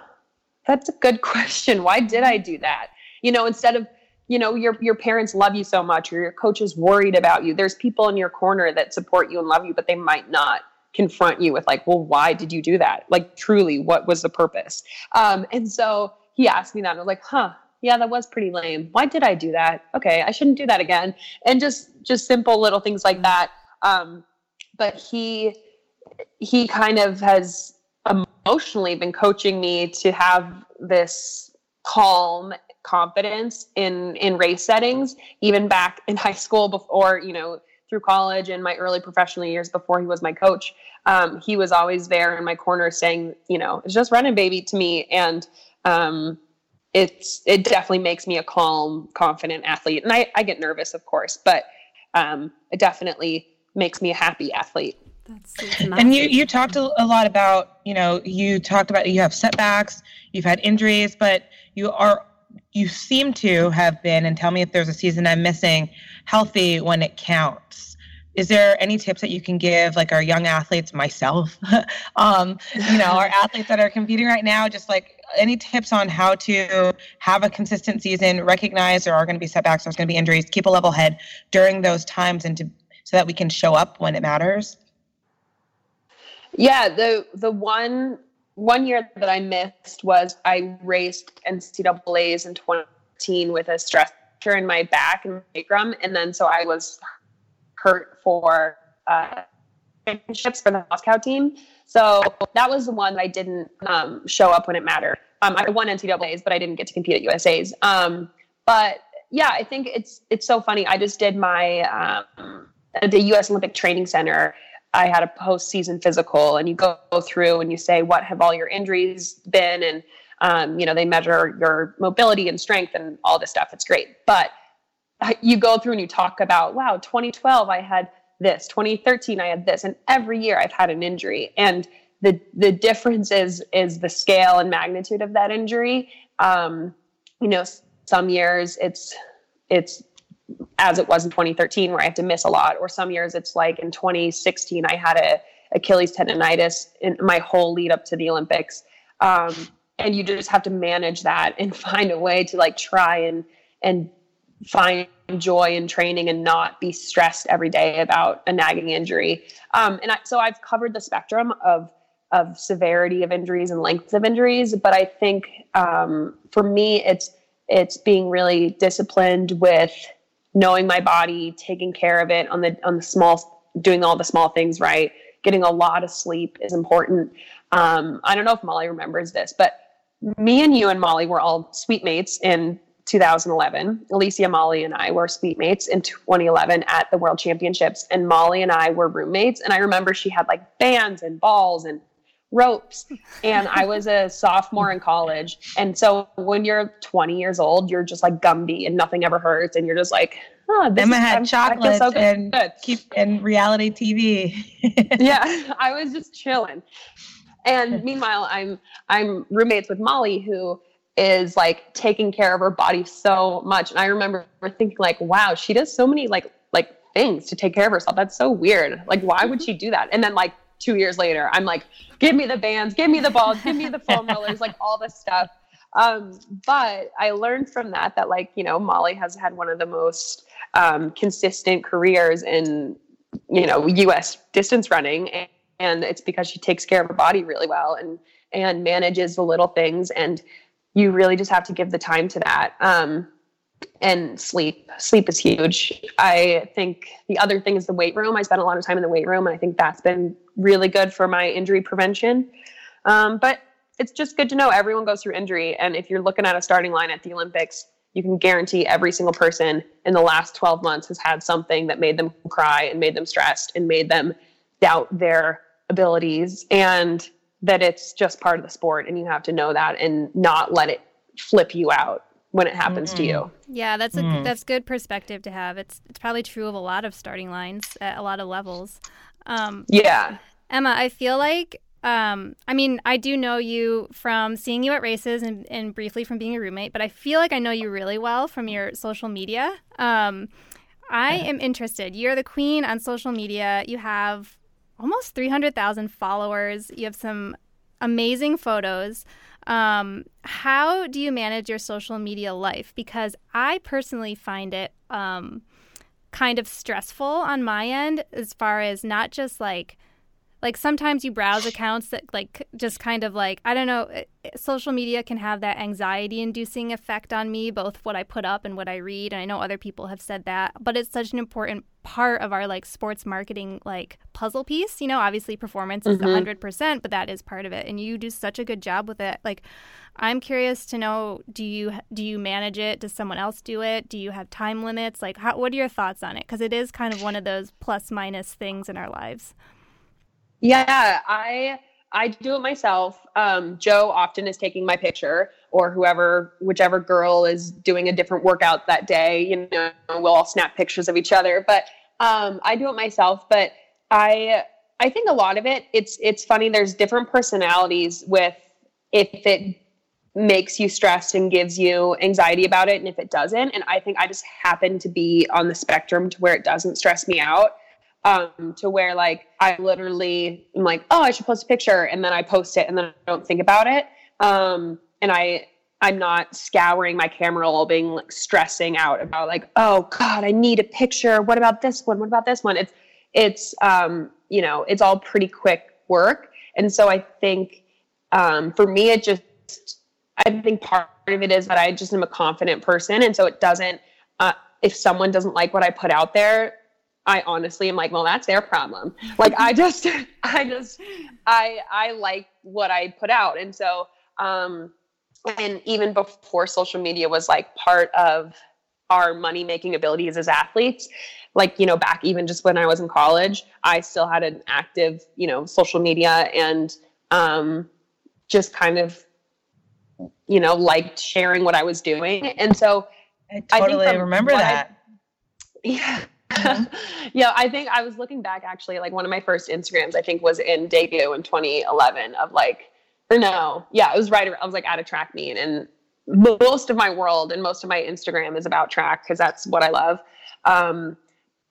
that's a good [LAUGHS] question. Why did I do that? You know, instead of, you know, your your parents love you so much or your coach is worried about you. There's people in your corner that support you and love you, but they might not confront you with like, well, why did you do that? Like truly, what was the purpose? Um, and so he asked me that and I was like, huh, yeah, that was pretty lame. Why did I do that? Okay, I shouldn't do that again. And just just simple little things like that. Um, but he he kind of has emotionally been coaching me to have this calm confidence in in race settings even back in high school before you know through college and my early professional years before he was my coach um, he was always there in my corner saying you know it's just running baby to me and um, it's it definitely makes me a calm, confident athlete. And I, I get nervous, of course, but um, it definitely makes me a happy athlete. and you you talked a, a lot about you know you talked about you have setbacks, you've had injuries, but you are you seem to have been and tell me if there's a season I'm missing healthy when it counts. Is there any tips that you can give like our young athletes myself [LAUGHS] um, you know our [LAUGHS] athletes that are competing right now just like any tips on how to have a consistent season recognize there are going to be setbacks there's going to be injuries keep a level head during those times and to so that we can show up when it matters? Yeah the the one one year that i missed was i raced ncaa's in 2018 with a stress in my back and sacrum and then so i was hurt for uh, championships for the Moscow team. So that was the one that I didn't um, show up when it mattered. Um, I won NCAA's, but I didn't get to compete at USA's. Um, but yeah, I think it's it's so funny. I just did my um, the U.S. Olympic Training Center. I had a postseason physical, and you go through and you say what have all your injuries been, and um, you know they measure your mobility and strength and all this stuff. It's great, but you go through and you talk about, wow, 2012 I had this, 2013 I had this, and every year I've had an injury. And the the difference is is the scale and magnitude of that injury. Um, you know, some years it's it's as it was in 2013 where I have to miss a lot, or some years it's like in 2016 I had a Achilles tendonitis in my whole lead up to the Olympics. Um, and you just have to manage that and [LAUGHS] find a way to like try and and find joy in training and not be stressed every day about a nagging injury. Um, and I, so I've covered the spectrum of of severity of injuries and lengths of injuries, but I think um, for me, it's it's being really disciplined with knowing my body, taking care of it on the on the small, doing all the small things right. Getting a lot of sleep is important. Um, I don't know if Molly remembers this, but me and you and Molly were all suite mates in 2011. Alysia, Molly, and I were suite mates in 2011 at the World Championships, and Molly and I were roommates. And I remember she had like bands and balls and ropes, and I [LAUGHS] was a sophomore in college. And so when you're 20 years old, you're just like Gumby, and nothing ever hurts, and you're just like, oh, Emma is, had I'm, chocolate so and keep and reality TV. [LAUGHS] yeah, I was just chilling. And [LAUGHS] meanwhile, I'm I'm roommates with Molly, who is like taking care of her body so much. And I remember thinking like, wow, she does so many like like things to take care of herself. That's so weird. Like, why would mm-hmm. she do that? And then like two years later, I'm like, give me the bands, give me the balls, give me the [LAUGHS] foam rollers, like all this stuff. Um, but I learned from that that like, you know, Molly has had one of the most um, consistent careers in, you know, US distance running. And, and it's because she takes care of her body really well and and manages the little things. And you really just have to give the time to that. Um, and sleep. Sleep is huge. I think the other thing is the weight room. I spent a lot of time in the weight room, and I think that's been really good for my injury prevention. Um, but it's just good to know everyone goes through injury. And if you're looking at a starting line at the Olympics, you can guarantee every single person in the last 12 months has had something that made them cry and made them stressed and made them doubt their abilities and that it's just part of the sport and you have to know that and not let it flip you out when it happens mm-hmm. to you. Yeah, that's a mm. that's good perspective to have. It's it's probably true of a lot of starting lines at a lot of levels. Um, yeah, Emma, I feel like um, I mean, I do know you from seeing you at races and, and briefly from being a roommate, but I feel like I know you really well from your social media. Um, I am interested. You're the queen on social media. You have almost 300,000 followers. You have some amazing photos. Um, how do you manage your social media life? Because I personally find it um, kind of stressful on my end as far as not just like like sometimes you browse accounts that like just kind of like i don't know eh, eh, social media can have that anxiety inducing effect on me both what i put up and what i read and i know other people have said that but it's such an important part of our like sports marketing like puzzle piece you know? Obviously performance is mm-hmm. 100% but that is part of it and you do such a good job with it. Like i'm curious to know do you do you manage it? Does someone else do it? Do you have time limits? Like how, what are your thoughts on it? Because it is kind of one of those plus minus things in our lives yeah, I I do it myself. Um, Joe often is taking my picture, or whoever, whichever girl is doing a different workout that day. You know, we'll all snap pictures of each other. But um, I do it myself. But I I think a lot of it it's it's funny. There's different personalities with if it makes you stressed and gives you anxiety about it, and if it doesn't. And I think I just happen to be on the spectrum to where it doesn't stress me out um, to where like I literally am like, oh, I should post a picture, and then I post it, and then I don't think about it. Um, and I I'm not scouring my camera roll, being like stressing out about like, oh God, I need a picture. What about this one? What about this one? It's it's um, you know, it's all pretty quick work. And so I think um, for me, it just I think part of it is that I just am a confident person, and so it doesn't. Uh, if someone doesn't like what I put out there, I honestly am like, well, that's their problem. Like I just, [LAUGHS] I just, I, I like what I put out. And so, um, and even before social media was like part of our money making abilities as athletes, like, you know, back even just when I was in college, I still had an active, you know, social media and, um, just kind of, you know, liked sharing what I was doing. And so I totally I remember that. I, [LAUGHS] yeah Mm-hmm. [LAUGHS] yeah, I think I was looking back actually, like one of my first Instagrams, I think was in debut in 2011 of like, or no, yeah, it was right. I was like at a track meet and most of my world and most of my Instagram is about track because that's what I love. Um,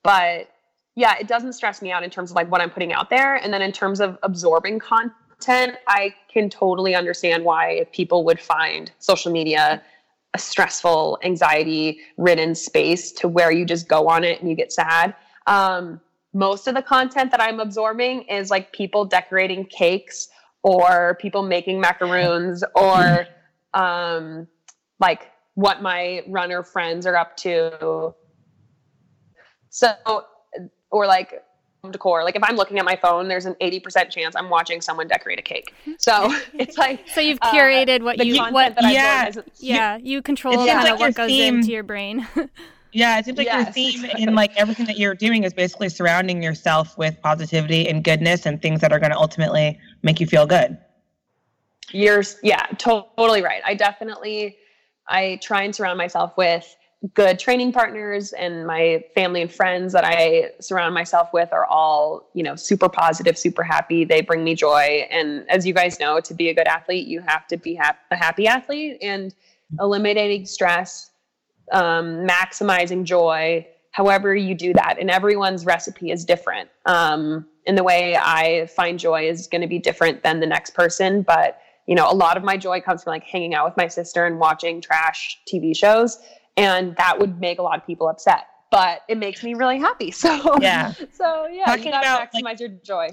but yeah, it doesn't stress me out in terms of like what I'm putting out there. And then in terms of absorbing content, I can totally understand why people would find social media a stressful, anxiety ridden space to where you just go on it and you get sad. Um, most of the content that I'm absorbing is like people decorating cakes or people making macaroons [LAUGHS] or um, like what my runner friends are up to. So, or like decor. Like if I'm looking at my phone, there's an 80% chance I'm watching someone decorate a cake. So [LAUGHS] [LAUGHS] it's like so you've uh, curated uh, what you what yeah yeah you control kind like of what goes theme, into your brain. [LAUGHS] yeah, it seems like yes. your theme in like everything that you're doing is basically surrounding yourself with positivity and goodness and things that are going to ultimately make you feel good. You're yeah, totally right. I definitely I try and surround myself with good training partners and my family and friends that I surround myself with are all, you know, super positive, super happy. They bring me joy. And as you guys know, to be a good athlete, you have to be ha- a happy athlete and eliminating stress, um, maximizing joy, however you do that. And everyone's recipe is different. Um, and the way I find joy is going to be different than the next person. But, you know, a lot of my joy comes from like hanging out with my sister and watching trash TV shows. And that would make a lot of people upset. But it makes me really happy. [LAUGHS] So Yeah. So yeah, Talking you gotta about, maximize like- your joy.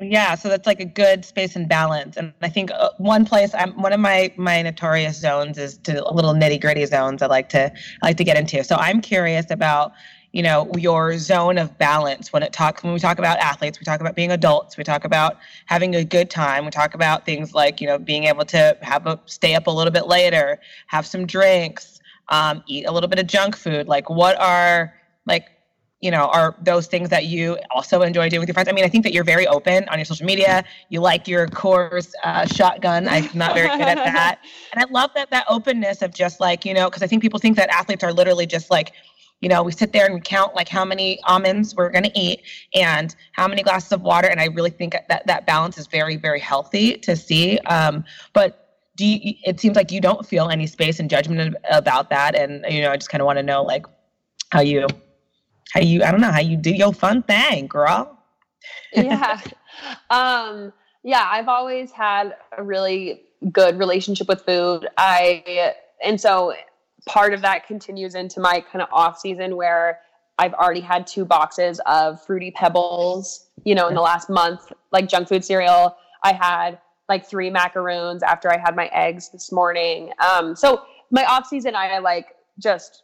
Yeah, so that's like a good space and balance. And I think uh, one place I'm one of my my notorious zones is to little nitty gritty zones I like to I like to get into. So I'm curious about you know your zone of balance when it talks when we talk about athletes we talk about being adults we talk about having a good time we talk about things like you know being able to have a stay up a little bit later have some drinks um, eat a little bit of junk food like what are like you know, are those things that you also enjoy doing with your friends? I mean, I think that you're very open on your social media. You like your course uh, shotgun. I'm not very good at that. [LAUGHS] And I love that that openness of just like, you know, because I think people think that athletes are literally just like, you know, we sit there and we count like how many almonds we're going to eat and how many glasses of water. And I really think that that balance is very, very healthy to see. Um, but do you, it seems like you don't feel any space and judgment about that. And, you know, I just kind of want to know like how you how you I don't know how you do your fun thing, girl. yeah. [LAUGHS] Um, yeah, I've always had a really good relationship with food. I and so part of that continues into my kind of off season where I've already had two boxes of fruity pebbles, you know, in the last month, like junk food cereal. I had like three macaroons after I had my eggs this morning. Um, so my off season, I like just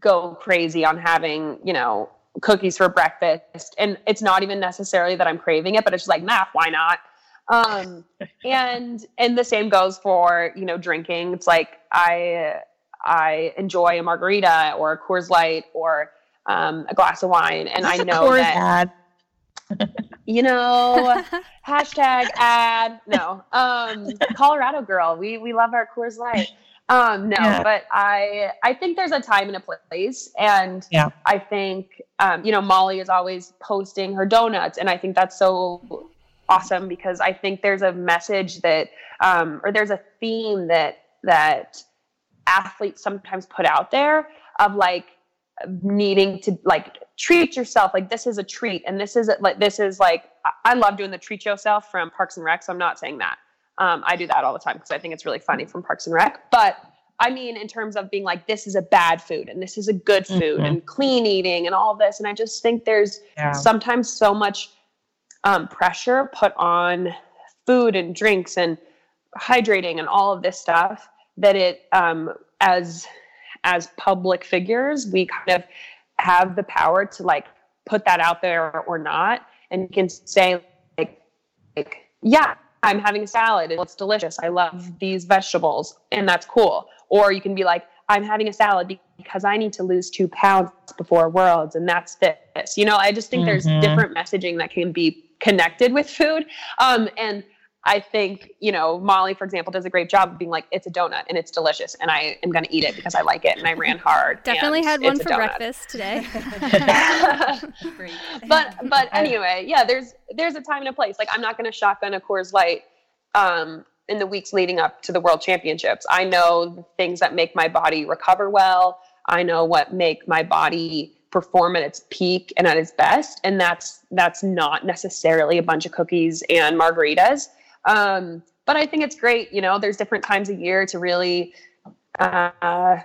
go crazy on having, you know, cookies for breakfast. And it's not even necessarily that I'm craving it, but it's just like, nah, why not? Um, [LAUGHS] and and the same goes for, you know, drinking. It's like I I enjoy a margarita or a Coors Light or um, a glass of wine. And I know that. [LAUGHS] you know, [LAUGHS] hashtag ad. No, um, Colorado girl. We we love our Coors Light. Um, no, Yeah. but I I think there's a time and a place, and Yeah. I think um, you know Molly is always posting her donuts, and I think that's so awesome because I think there's a message that um, or there's a theme that that athletes sometimes put out there of like needing to like treat yourself like this is a treat and this is like this is like I- love doing the treat yourself from Parks and Rec so I'm not saying that um, I do that all the time because I think it's really funny from Parks and Rec but I mean in terms of being like this is a bad food and this is a good food Mhm. and clean eating and all this and I just think there's Yeah. sometimes so much um, pressure put on food and drinks and hydrating and all of this stuff that it um, as as public figures we kind of have the power to like put that out there or not. And you can say like like yeah i'm having a salad. And it's delicious. I love these vegetables and that's cool. Or you can be like i'm having a salad because i need to lose two pounds before worlds and that's this. You know i just think Mhm. there's different messaging that can be connected with food. Um, and I think, you know, Molly, for example, does a great job of being like, it's a donut and it's delicious and I am going to eat it because I like it and I ran hard. [LAUGHS] Definitely had one for donut. breakfast today. [LAUGHS] [LAUGHS] but but anyway, yeah, there's there's a time and a place. Like I'm not going to shotgun a Coors Light um, in the weeks leading up to the World Championships. I know the things that make my body recover well. I know what make my body perform at its peak and at its best, and that's that's not necessarily a bunch of cookies and margaritas. Um, but I think it's great. You know, there's different times a year to really. Uh,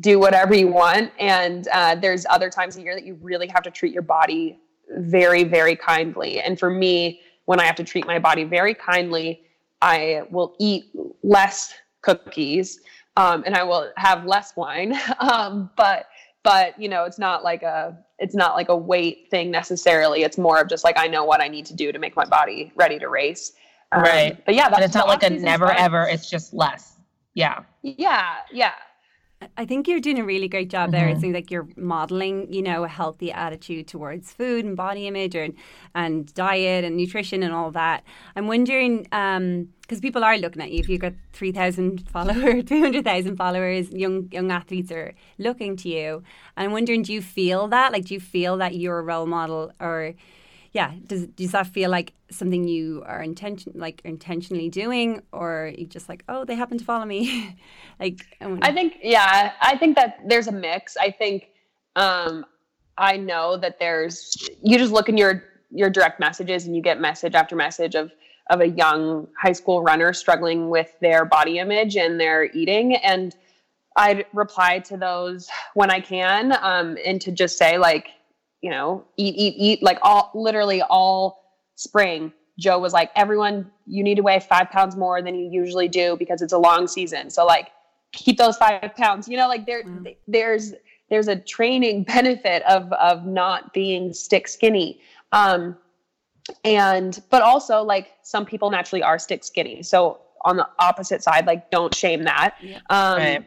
do whatever you want. And uh, there's other times a year that you really have to treat your body very, very kindly. And for me, when I have to treat my body very kindly, I will eat less cookies um, and I will have less wine. [LAUGHS] um, but but you know, it's not like a it's not like a weight thing necessarily. It's more of just like I know what I need to do to make my body ready to race. Um, Right. But yeah, And it's not like a never fun. ever, it's just less. Yeah. Yeah, yeah. I think you're doing a really great job there. It Mhm. seems like you're modeling, you know, a healthy attitude towards food and body image and, and diet and nutrition and all that. I'm wondering, because people are looking at you. If you've got 3,000 followers, [LAUGHS] 200,000 followers, young young athletes are looking to you. And I'm wondering, do you feel that? Like, do you feel that you're a role model or yeah, does does that feel like something you are intention like intentionally doing, or you just like, oh, they happen to follow me, [LAUGHS] like? I I think, yeah, I think that there's a mix. I think um, I know that there's you just look in your your direct messages and you get message after message of of a young high school runner struggling with their body image and their eating and I reply to those when I can um, and to just say like you know eat eat eat like all literally all spring Joe was like everyone you need to weigh five pounds more than you usually do because it's a long season so like keep those five pounds you know like there mm. there's there's a training [LAUGHS] benefit of of not being stick skinny um and but also like some people naturally are stick skinny so on the opposite side like don't shame that yeah. um right.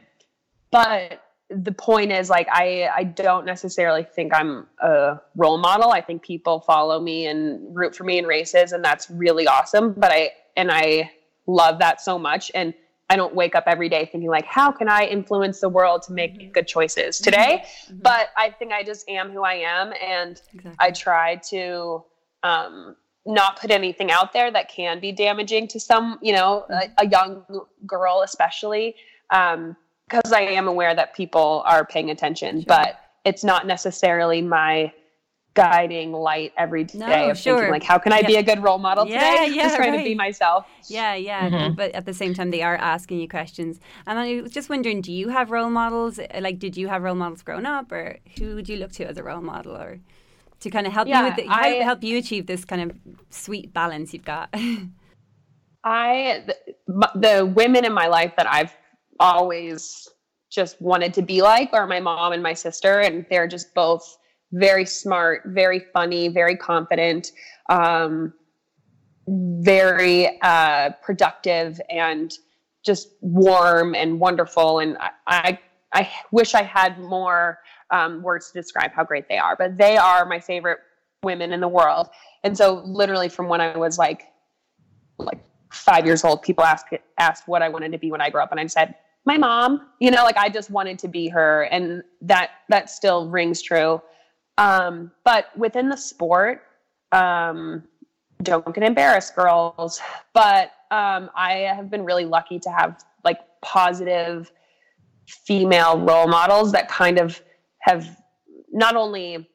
but the point is like i i don't necessarily think i'm a role model i think people follow me and root for me in races and that's really awesome but i and i love that so much and I don't wake up every day thinking like, how can I influence the world to make mm-hmm. good choices mm-hmm. today? Mm-hmm. But I think I just am who I am, and exactly. I try to um, not put anything out there that can be damaging to some, you know, a, mm-hmm. a young girl especially, because I am aware that people are paying attention, sure. but it's not necessarily my guiding light every day no, of sure. thinking like how can I yeah. be a good role model yeah, today? [LAUGHS] Yeah, just trying right. to be myself. Yeah, yeah. Mm-hmm. But at the same time they are asking you questions. And I was just wondering, do you have role models? Like did you have role models growing up or who would you look to as a role model or to kind of help yeah, you with the, I, help you achieve this kind of sweet balance you've got? [LAUGHS] I the, the women in my life that I've always just wanted to be like are my mom and my sister and they're just both very smart, very funny, very confident, um, very uh, productive, and just warm and wonderful. And I, I, I wish I had more um, words to describe how great they are, but they are my favorite women in the world. And so, literally, from when I was like, like five years old, people asked asked what I wanted to be when I grew up, and I said, my mom. You know, like I just wanted to be her, and that that still rings true. Um, but within the sport, um, don't get embarrassed, girls. But um, I have been really lucky to have like positive female role models that kind of have not only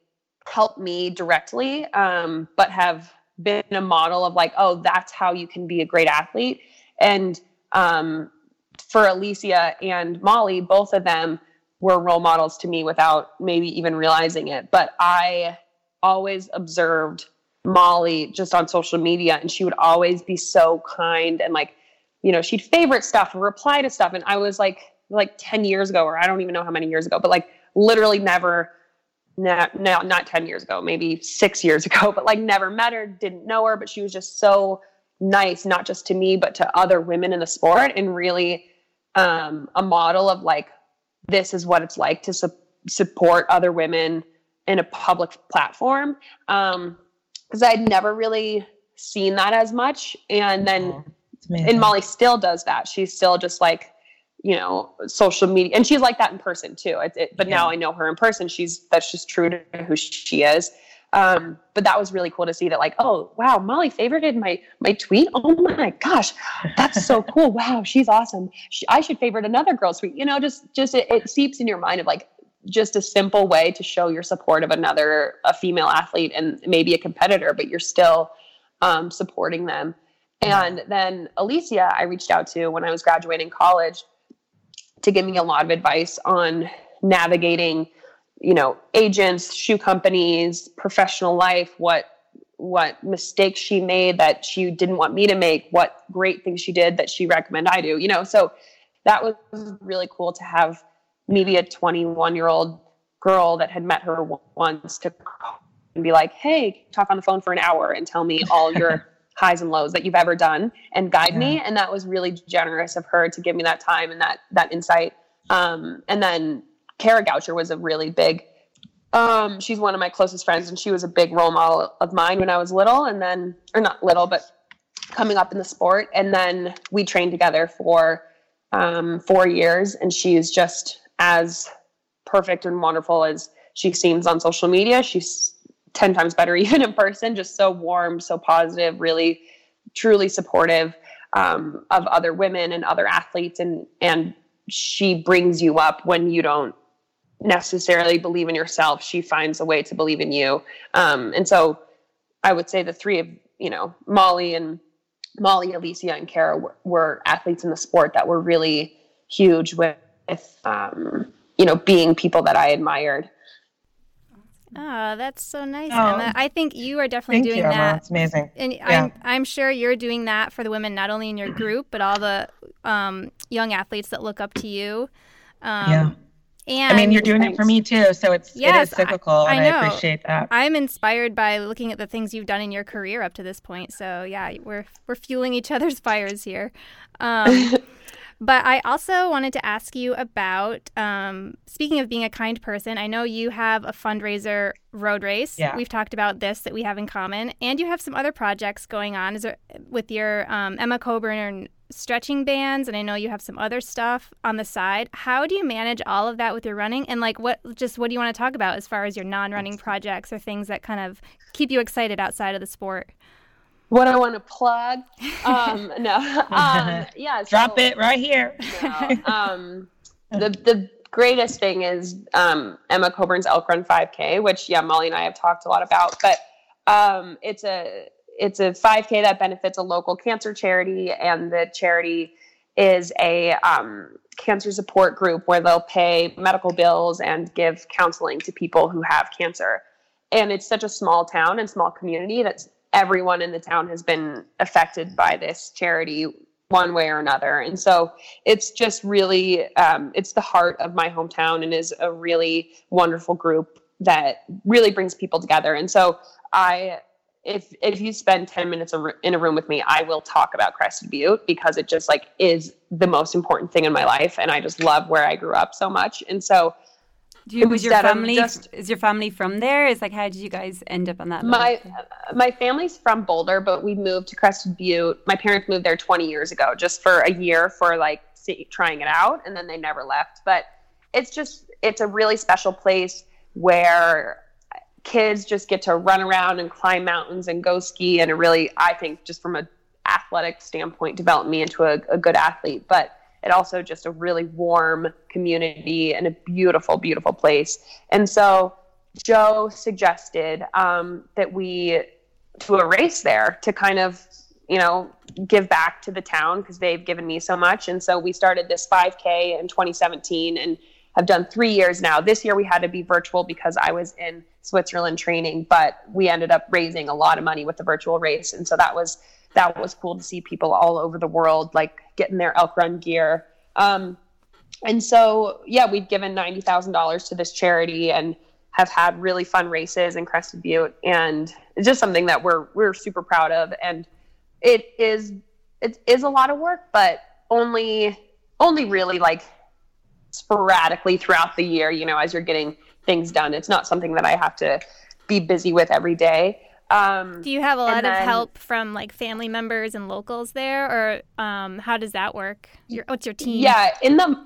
helped me directly, um, but have been a model of like, oh, that's how you can be a great athlete. And um, for Alysia and Molly, both of them were role models to me without maybe even realizing it. But I always observed Molly just on social media, and she would always be so kind and like, you know, she'd favorite stuff and reply to stuff. And I was like, like 10 years ago, or I don't even know how many years ago, but like literally never, not, no, not 10 years ago, maybe six years [LAUGHS] ago, but like never met her, didn't know her, but she was just so nice, not just to me, but to other women in the sport and really um, a model of like this is what it's like to su- support other women in a public platform. Um because i'd never really seen that as much and then oh, and molly still does that. She's still just like you know social media and she's like that in person too. It, it, but yeah. now i know her in person. She's that's just true to who she is um, but that was really cool to see that like oh wow molly favorited my my tweet? Oh my gosh that's so [LAUGHS] cool. Wow she's awesome. She, i should favorite another girl's tweet. You know just just it, it seeps in your mind of like just a simple way to show your support of another a female athlete and maybe a competitor but you're still um, supporting them. And then alysia i reached out to when i was graduating college to give me a lot of advice on navigating you know agents shoe companies professional life what what mistakes she made that she didn't want me to make what great things she did that she recommend i do you know? So that was really cool to have maybe a 21 year old girl that had met her once to and be like hey talk on the phone for an hour and tell me all your [LAUGHS] highs and lows that you've ever done and guide yeah. me and that was really generous of her to give me that time and that that insight. Um, and then Kara Goucher was a really big um, she's one of my closest friends and she was a big role model of mine when I was little and then or not little but coming up in the sport. And then we trained together for um, four years and she is just as perfect and wonderful as she seems on social media. She's 10 times better [LAUGHS] even in person just so warm so positive really truly supportive um, of other women and other athletes. And and she brings you up when you don't necessarily believe in yourself, she finds a way to believe in you. Um, and so I would say the three of, you know, Molly and Molly, Alysia, and Kara were, were athletes in the sport that were really huge with, um, you know, being people that I admired. Oh, that's so nice, oh, Emma. I think you are definitely doing you, that. It's amazing. And yeah. I'm, I'm sure you're doing that for the women, not only in your group, but all the um, young athletes that look up to you. Um, yeah. And I mean, you're doing it for me too, so it's yes, it is cyclical, I, I and know. I appreciate that. I'm inspired by looking at the things you've done in your career up to this point. So yeah, we're we're fueling each other's fires here. Um, [LAUGHS] but I also wanted to ask you about um, speaking of being a kind person. I know you have a fundraiser road race. Yeah. We've talked about this that we have in common, and you have some other projects going on. Is there, with your um, Emma Coburn stretching bands and I know you have some other stuff on the side. How do you manage all of that with your running and like what just what do you want to talk about as far as your non-running projects or things that kind of keep you excited outside of the sport? What I want to plug? [LAUGHS] Um, no, um, [LAUGHS] yeah, so, drop it right here. no, um, the the greatest thing is um, Emma Coburn's Elk Run 5K, which yeah, Molly and I have talked a lot about, but um, it's a it's a 5K that benefits a local cancer charity, and the charity is a um, cancer support group where they'll pay medical bills and give counseling to people who have cancer. And it's such a small town and small community that everyone in the town has been affected by this charity one way or another. And so it's just really, um, it's the heart of my hometown and is a really wonderful group that really brings people together. And so I if if you spend 10 minutes in a room with me i will talk about crested butte because it just like is the most important thing in my life and i just love where i grew up so much and so do you, was your family just, is your family from there? Is like how did you guys end up on that my uh, my family's from boulder but we moved to crested butte. My parents moved there 20 years ago just for a year for like see, trying it out and then they never left. But it's just it's a really special place where kids just get to run around and climb mountains and go ski and it really i think just from a athletic standpoint developed me into a, a good athlete. But it also just a really warm community and a beautiful beautiful place. And so joe suggested um, that we to a race there to kind of you know give back to the town because they've given me so much. And so we started this 5k in 2017 and have done three years now. This year we had to be virtual because I was in Switzerland training, but we ended up raising a lot of money with the virtual race, and so that was that was cool to see people all over the world like getting their elk run gear. Um, and so yeah, we've given ninety thousand dollars to this charity and have had really fun races in Crested Butte, and it's just something that we're we're super proud of. And it is it is a lot of work, but only only really like sporadically throughout the year, you know, as you're getting things done. It's not something that I have to be busy with every day. Um, Do you have a lot then, of help from like family members and locals there, or um, how does that work? Your, what's your team? Yeah, in the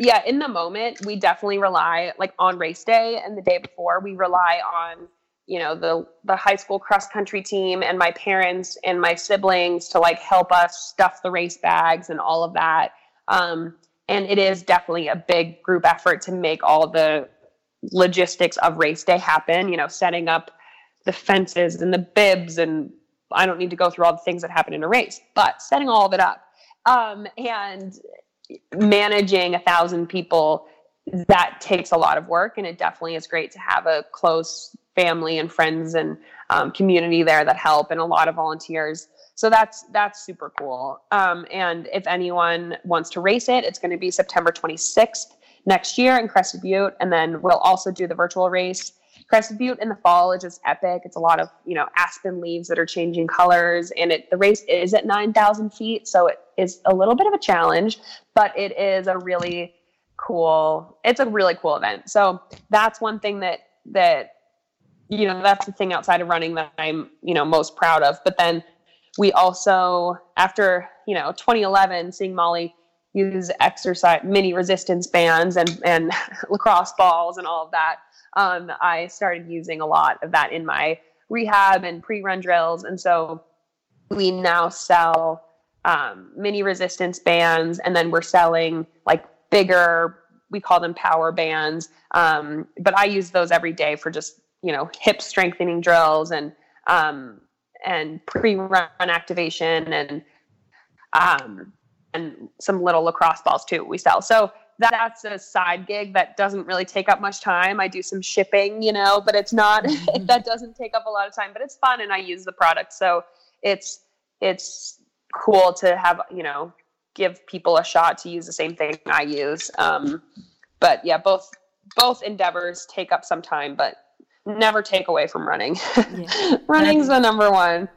yeah in the moment, we definitely rely like on race day and the day before. We rely on you know the the high school cross country team and my parents and my siblings to like help us stuff the race bags and all of that. Um, and it is definitely a big group effort to make all the logistics of race day happen you know setting up the fences and the bibs and i don't need to go through all the things that happen in a race but setting all of it up um, and managing a thousand people that takes a lot of work and it definitely is great to have a close family and friends and um, community there that help and a lot of volunteers so that's that's super cool. Um, and if anyone wants to race it, it's going to be September 26th next year in Crested Butte, and then we'll also do the virtual race. Crested Butte in the fall is just epic. It's a lot of you know aspen leaves that are changing colors, and it the race is at 9,000 feet, so it is a little bit of a challenge, but it is a really cool. It's a really cool event. So that's one thing that that you know that's the thing outside of running that I'm you know most proud of. But then we also after you know 2011 seeing molly use exercise mini resistance bands and and [LAUGHS] lacrosse balls and all of that um, i started using a lot of that in my rehab and pre-run drills and so we now sell um, mini resistance bands and then we're selling like bigger we call them power bands. Um, but I use those every day for just you know hip strengthening drills and um, and pre-run activation and um, and some little lacrosse balls too we sell. So that, that's a side gig that doesn't really take up much time. I do some shipping, you know, but it's not [LAUGHS] that doesn't take up a lot of time, but it's fun and I use the product. So it's it's cool to have, you know, give people a shot to use the same thing I use. Um, but yeah, both both endeavors take up some time, but never take away from running. Yeah. [LAUGHS] Running's the number one.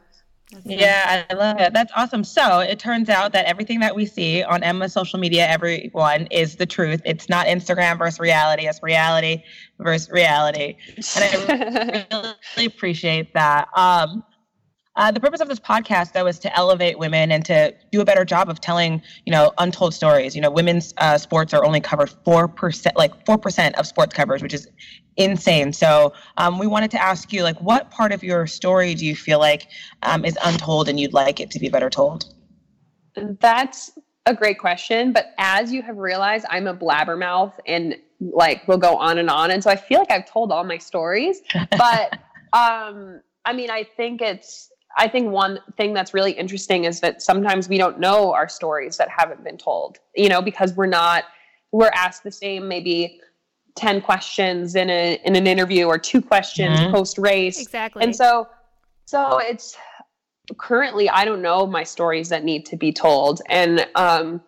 Yeah, I love it. That's awesome. So it turns out that everything that we see on Emma's social media, everyone is the truth. It's not Instagram versus reality. It's reality versus reality. And I [LAUGHS] really appreciate that. Um, uh, the purpose of this podcast, though, is to elevate women and to do a better job of telling, you know, untold stories. You know, women's uh, sports are only covered four percent, like four percent of sports coverage, which is insane. So, um, we wanted to ask you, like, what part of your story do you feel like um, is untold, and you'd like it to be better told? That's a great question, but as you have realized, I'm a blabbermouth, and like will go on and on, and so I feel like I've told all my stories, [LAUGHS] but. um I mean, I think it's I think one thing that's really interesting is that sometimes we don't know our stories that haven't been told, you know, because we're not, we're asked the same maybe 10 questions in a in an interview or two questions mm-hmm. post race. Exactly. And so so it's currently I don't know my stories that need to be told. And um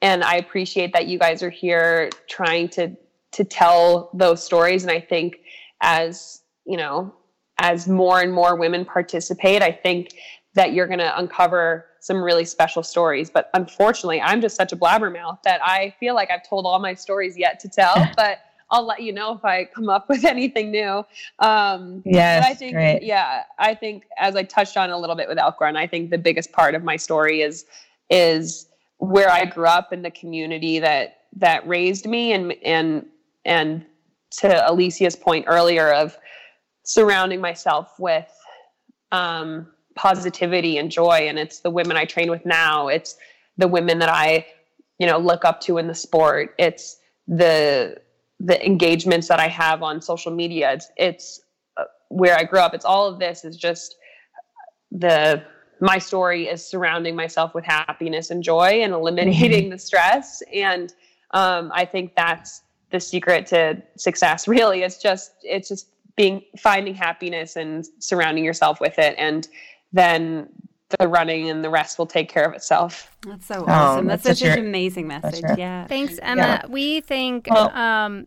and I appreciate that you guys are here trying to to tell those stories. And I think as, you know, as more and more women participate, I think that you're going to uncover some really special stories. But unfortunately, I'm just such a blabbermouth that I feel like I've told all my stories yet to tell. [LAUGHS] but I'll let you know if I come up with anything new. Um, yes, I think, great. yeah, I think as I touched on a little bit with Elk Run, I think the biggest part of my story is is where I grew up in the community that that raised me, and and and to Alysia's point earlier of surrounding myself with um, positivity and joy. And it's the women I train with now. It's the women that I, you know, look up to in the sport. It's the the engagements that I have on social media. It's it's uh, where I grew up. It's all of this is just the my story is surrounding myself with happiness and joy and eliminating mm-hmm. the stress. And um, I think that's the secret to success. [LAUGHS] Really, it's just it's just being finding happiness and surrounding yourself with it and then the running and the rest will take care of itself. That's so awesome. Oh, that's, that's, such an amazing message. Yeah. Thanks, Emma. Yeah. We think well, um,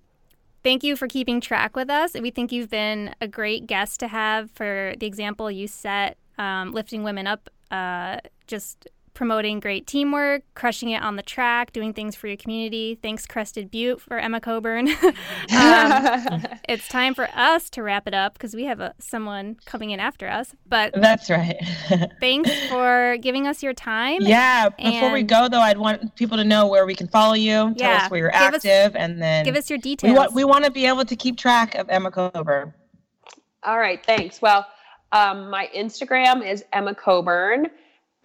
thank you for keeping track with us. We think you've been a great guest to have for the example you set, um, lifting women up, uh, just promoting great teamwork, crushing it on the track, doing things for your community. Thanks, Crested Butte, for Emma Coburn. [LAUGHS] um, [LAUGHS] it's time for us to wrap it up because we have a, someone coming in after us. But that's right. [LAUGHS] thanks for giving us your time. Yeah. Before we go, though, I'd want people to know where we can follow you. Tell yeah, us where you're active, us, and then give us your details. We want, we want to be able to keep track of Emma Coburn. All right. Thanks. Well, um, my Instagram is Emma Coburn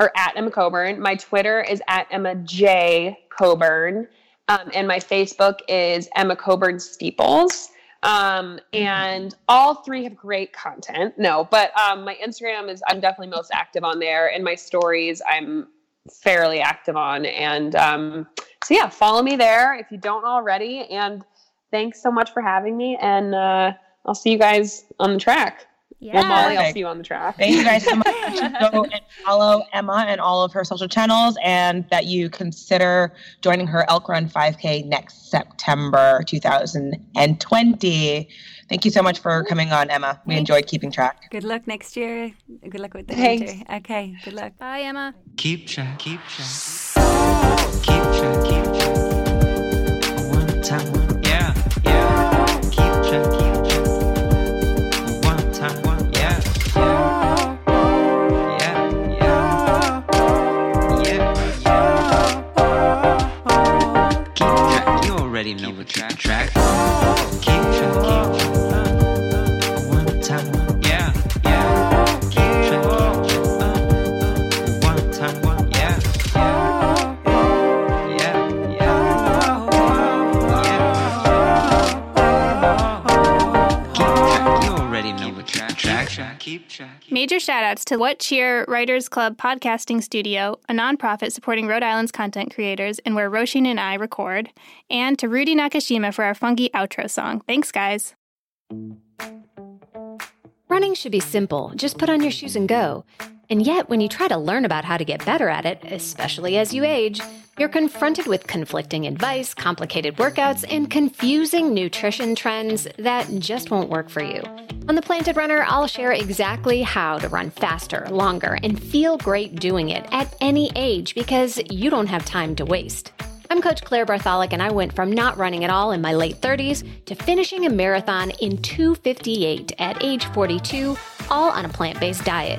or at Emma Coburn. My Twitter is at Emma J Coburn. Um, and my Facebook is Emma Coburn Steeples. Um, and all three have great content. No, but um, my Instagram is, I'm definitely most active on there. And my stories, I'm fairly active on. And um, so, yeah, follow me there if you don't already. And thanks so much for having me. And uh, I'll see you guys on the track. Yeah. Well, Molly, I'll see you on the track. Thank you guys so much. [LAUGHS] Go and follow Emma and all of her social channels, and that you consider joining her Elk Run 5K next September 2020. Thank you so much for coming on, Emma. We enjoyed keeping track. Good luck next year. Good luck with the Thanks. winter. Okay, good luck. Bye, Emma. Keep track, keep track. Keep track, keep track. One time, already know track. track. Keep track, keep track. Major shoutouts to What Cheer Writers Club Podcasting Studio, a nonprofit supporting Rhode Island's content creators and where Roshin and I record, and to Rudy Nakashima for our funky outro song. Thanks, guys. Running should be simple. Just put on your shoes and go. And yet, when you try to learn about how to get better at it, especially as you age, you're confronted with conflicting advice, complicated workouts, and confusing nutrition trends that just won't work for you. On The Planted Runner, I'll share exactly how to run faster, longer, and feel great doing it at any age because you don't have time to waste. I'm Coach Claire Bartholic, and I went from not running at all in my late 30s to finishing a marathon in 258 at age 42, all on a plant based diet.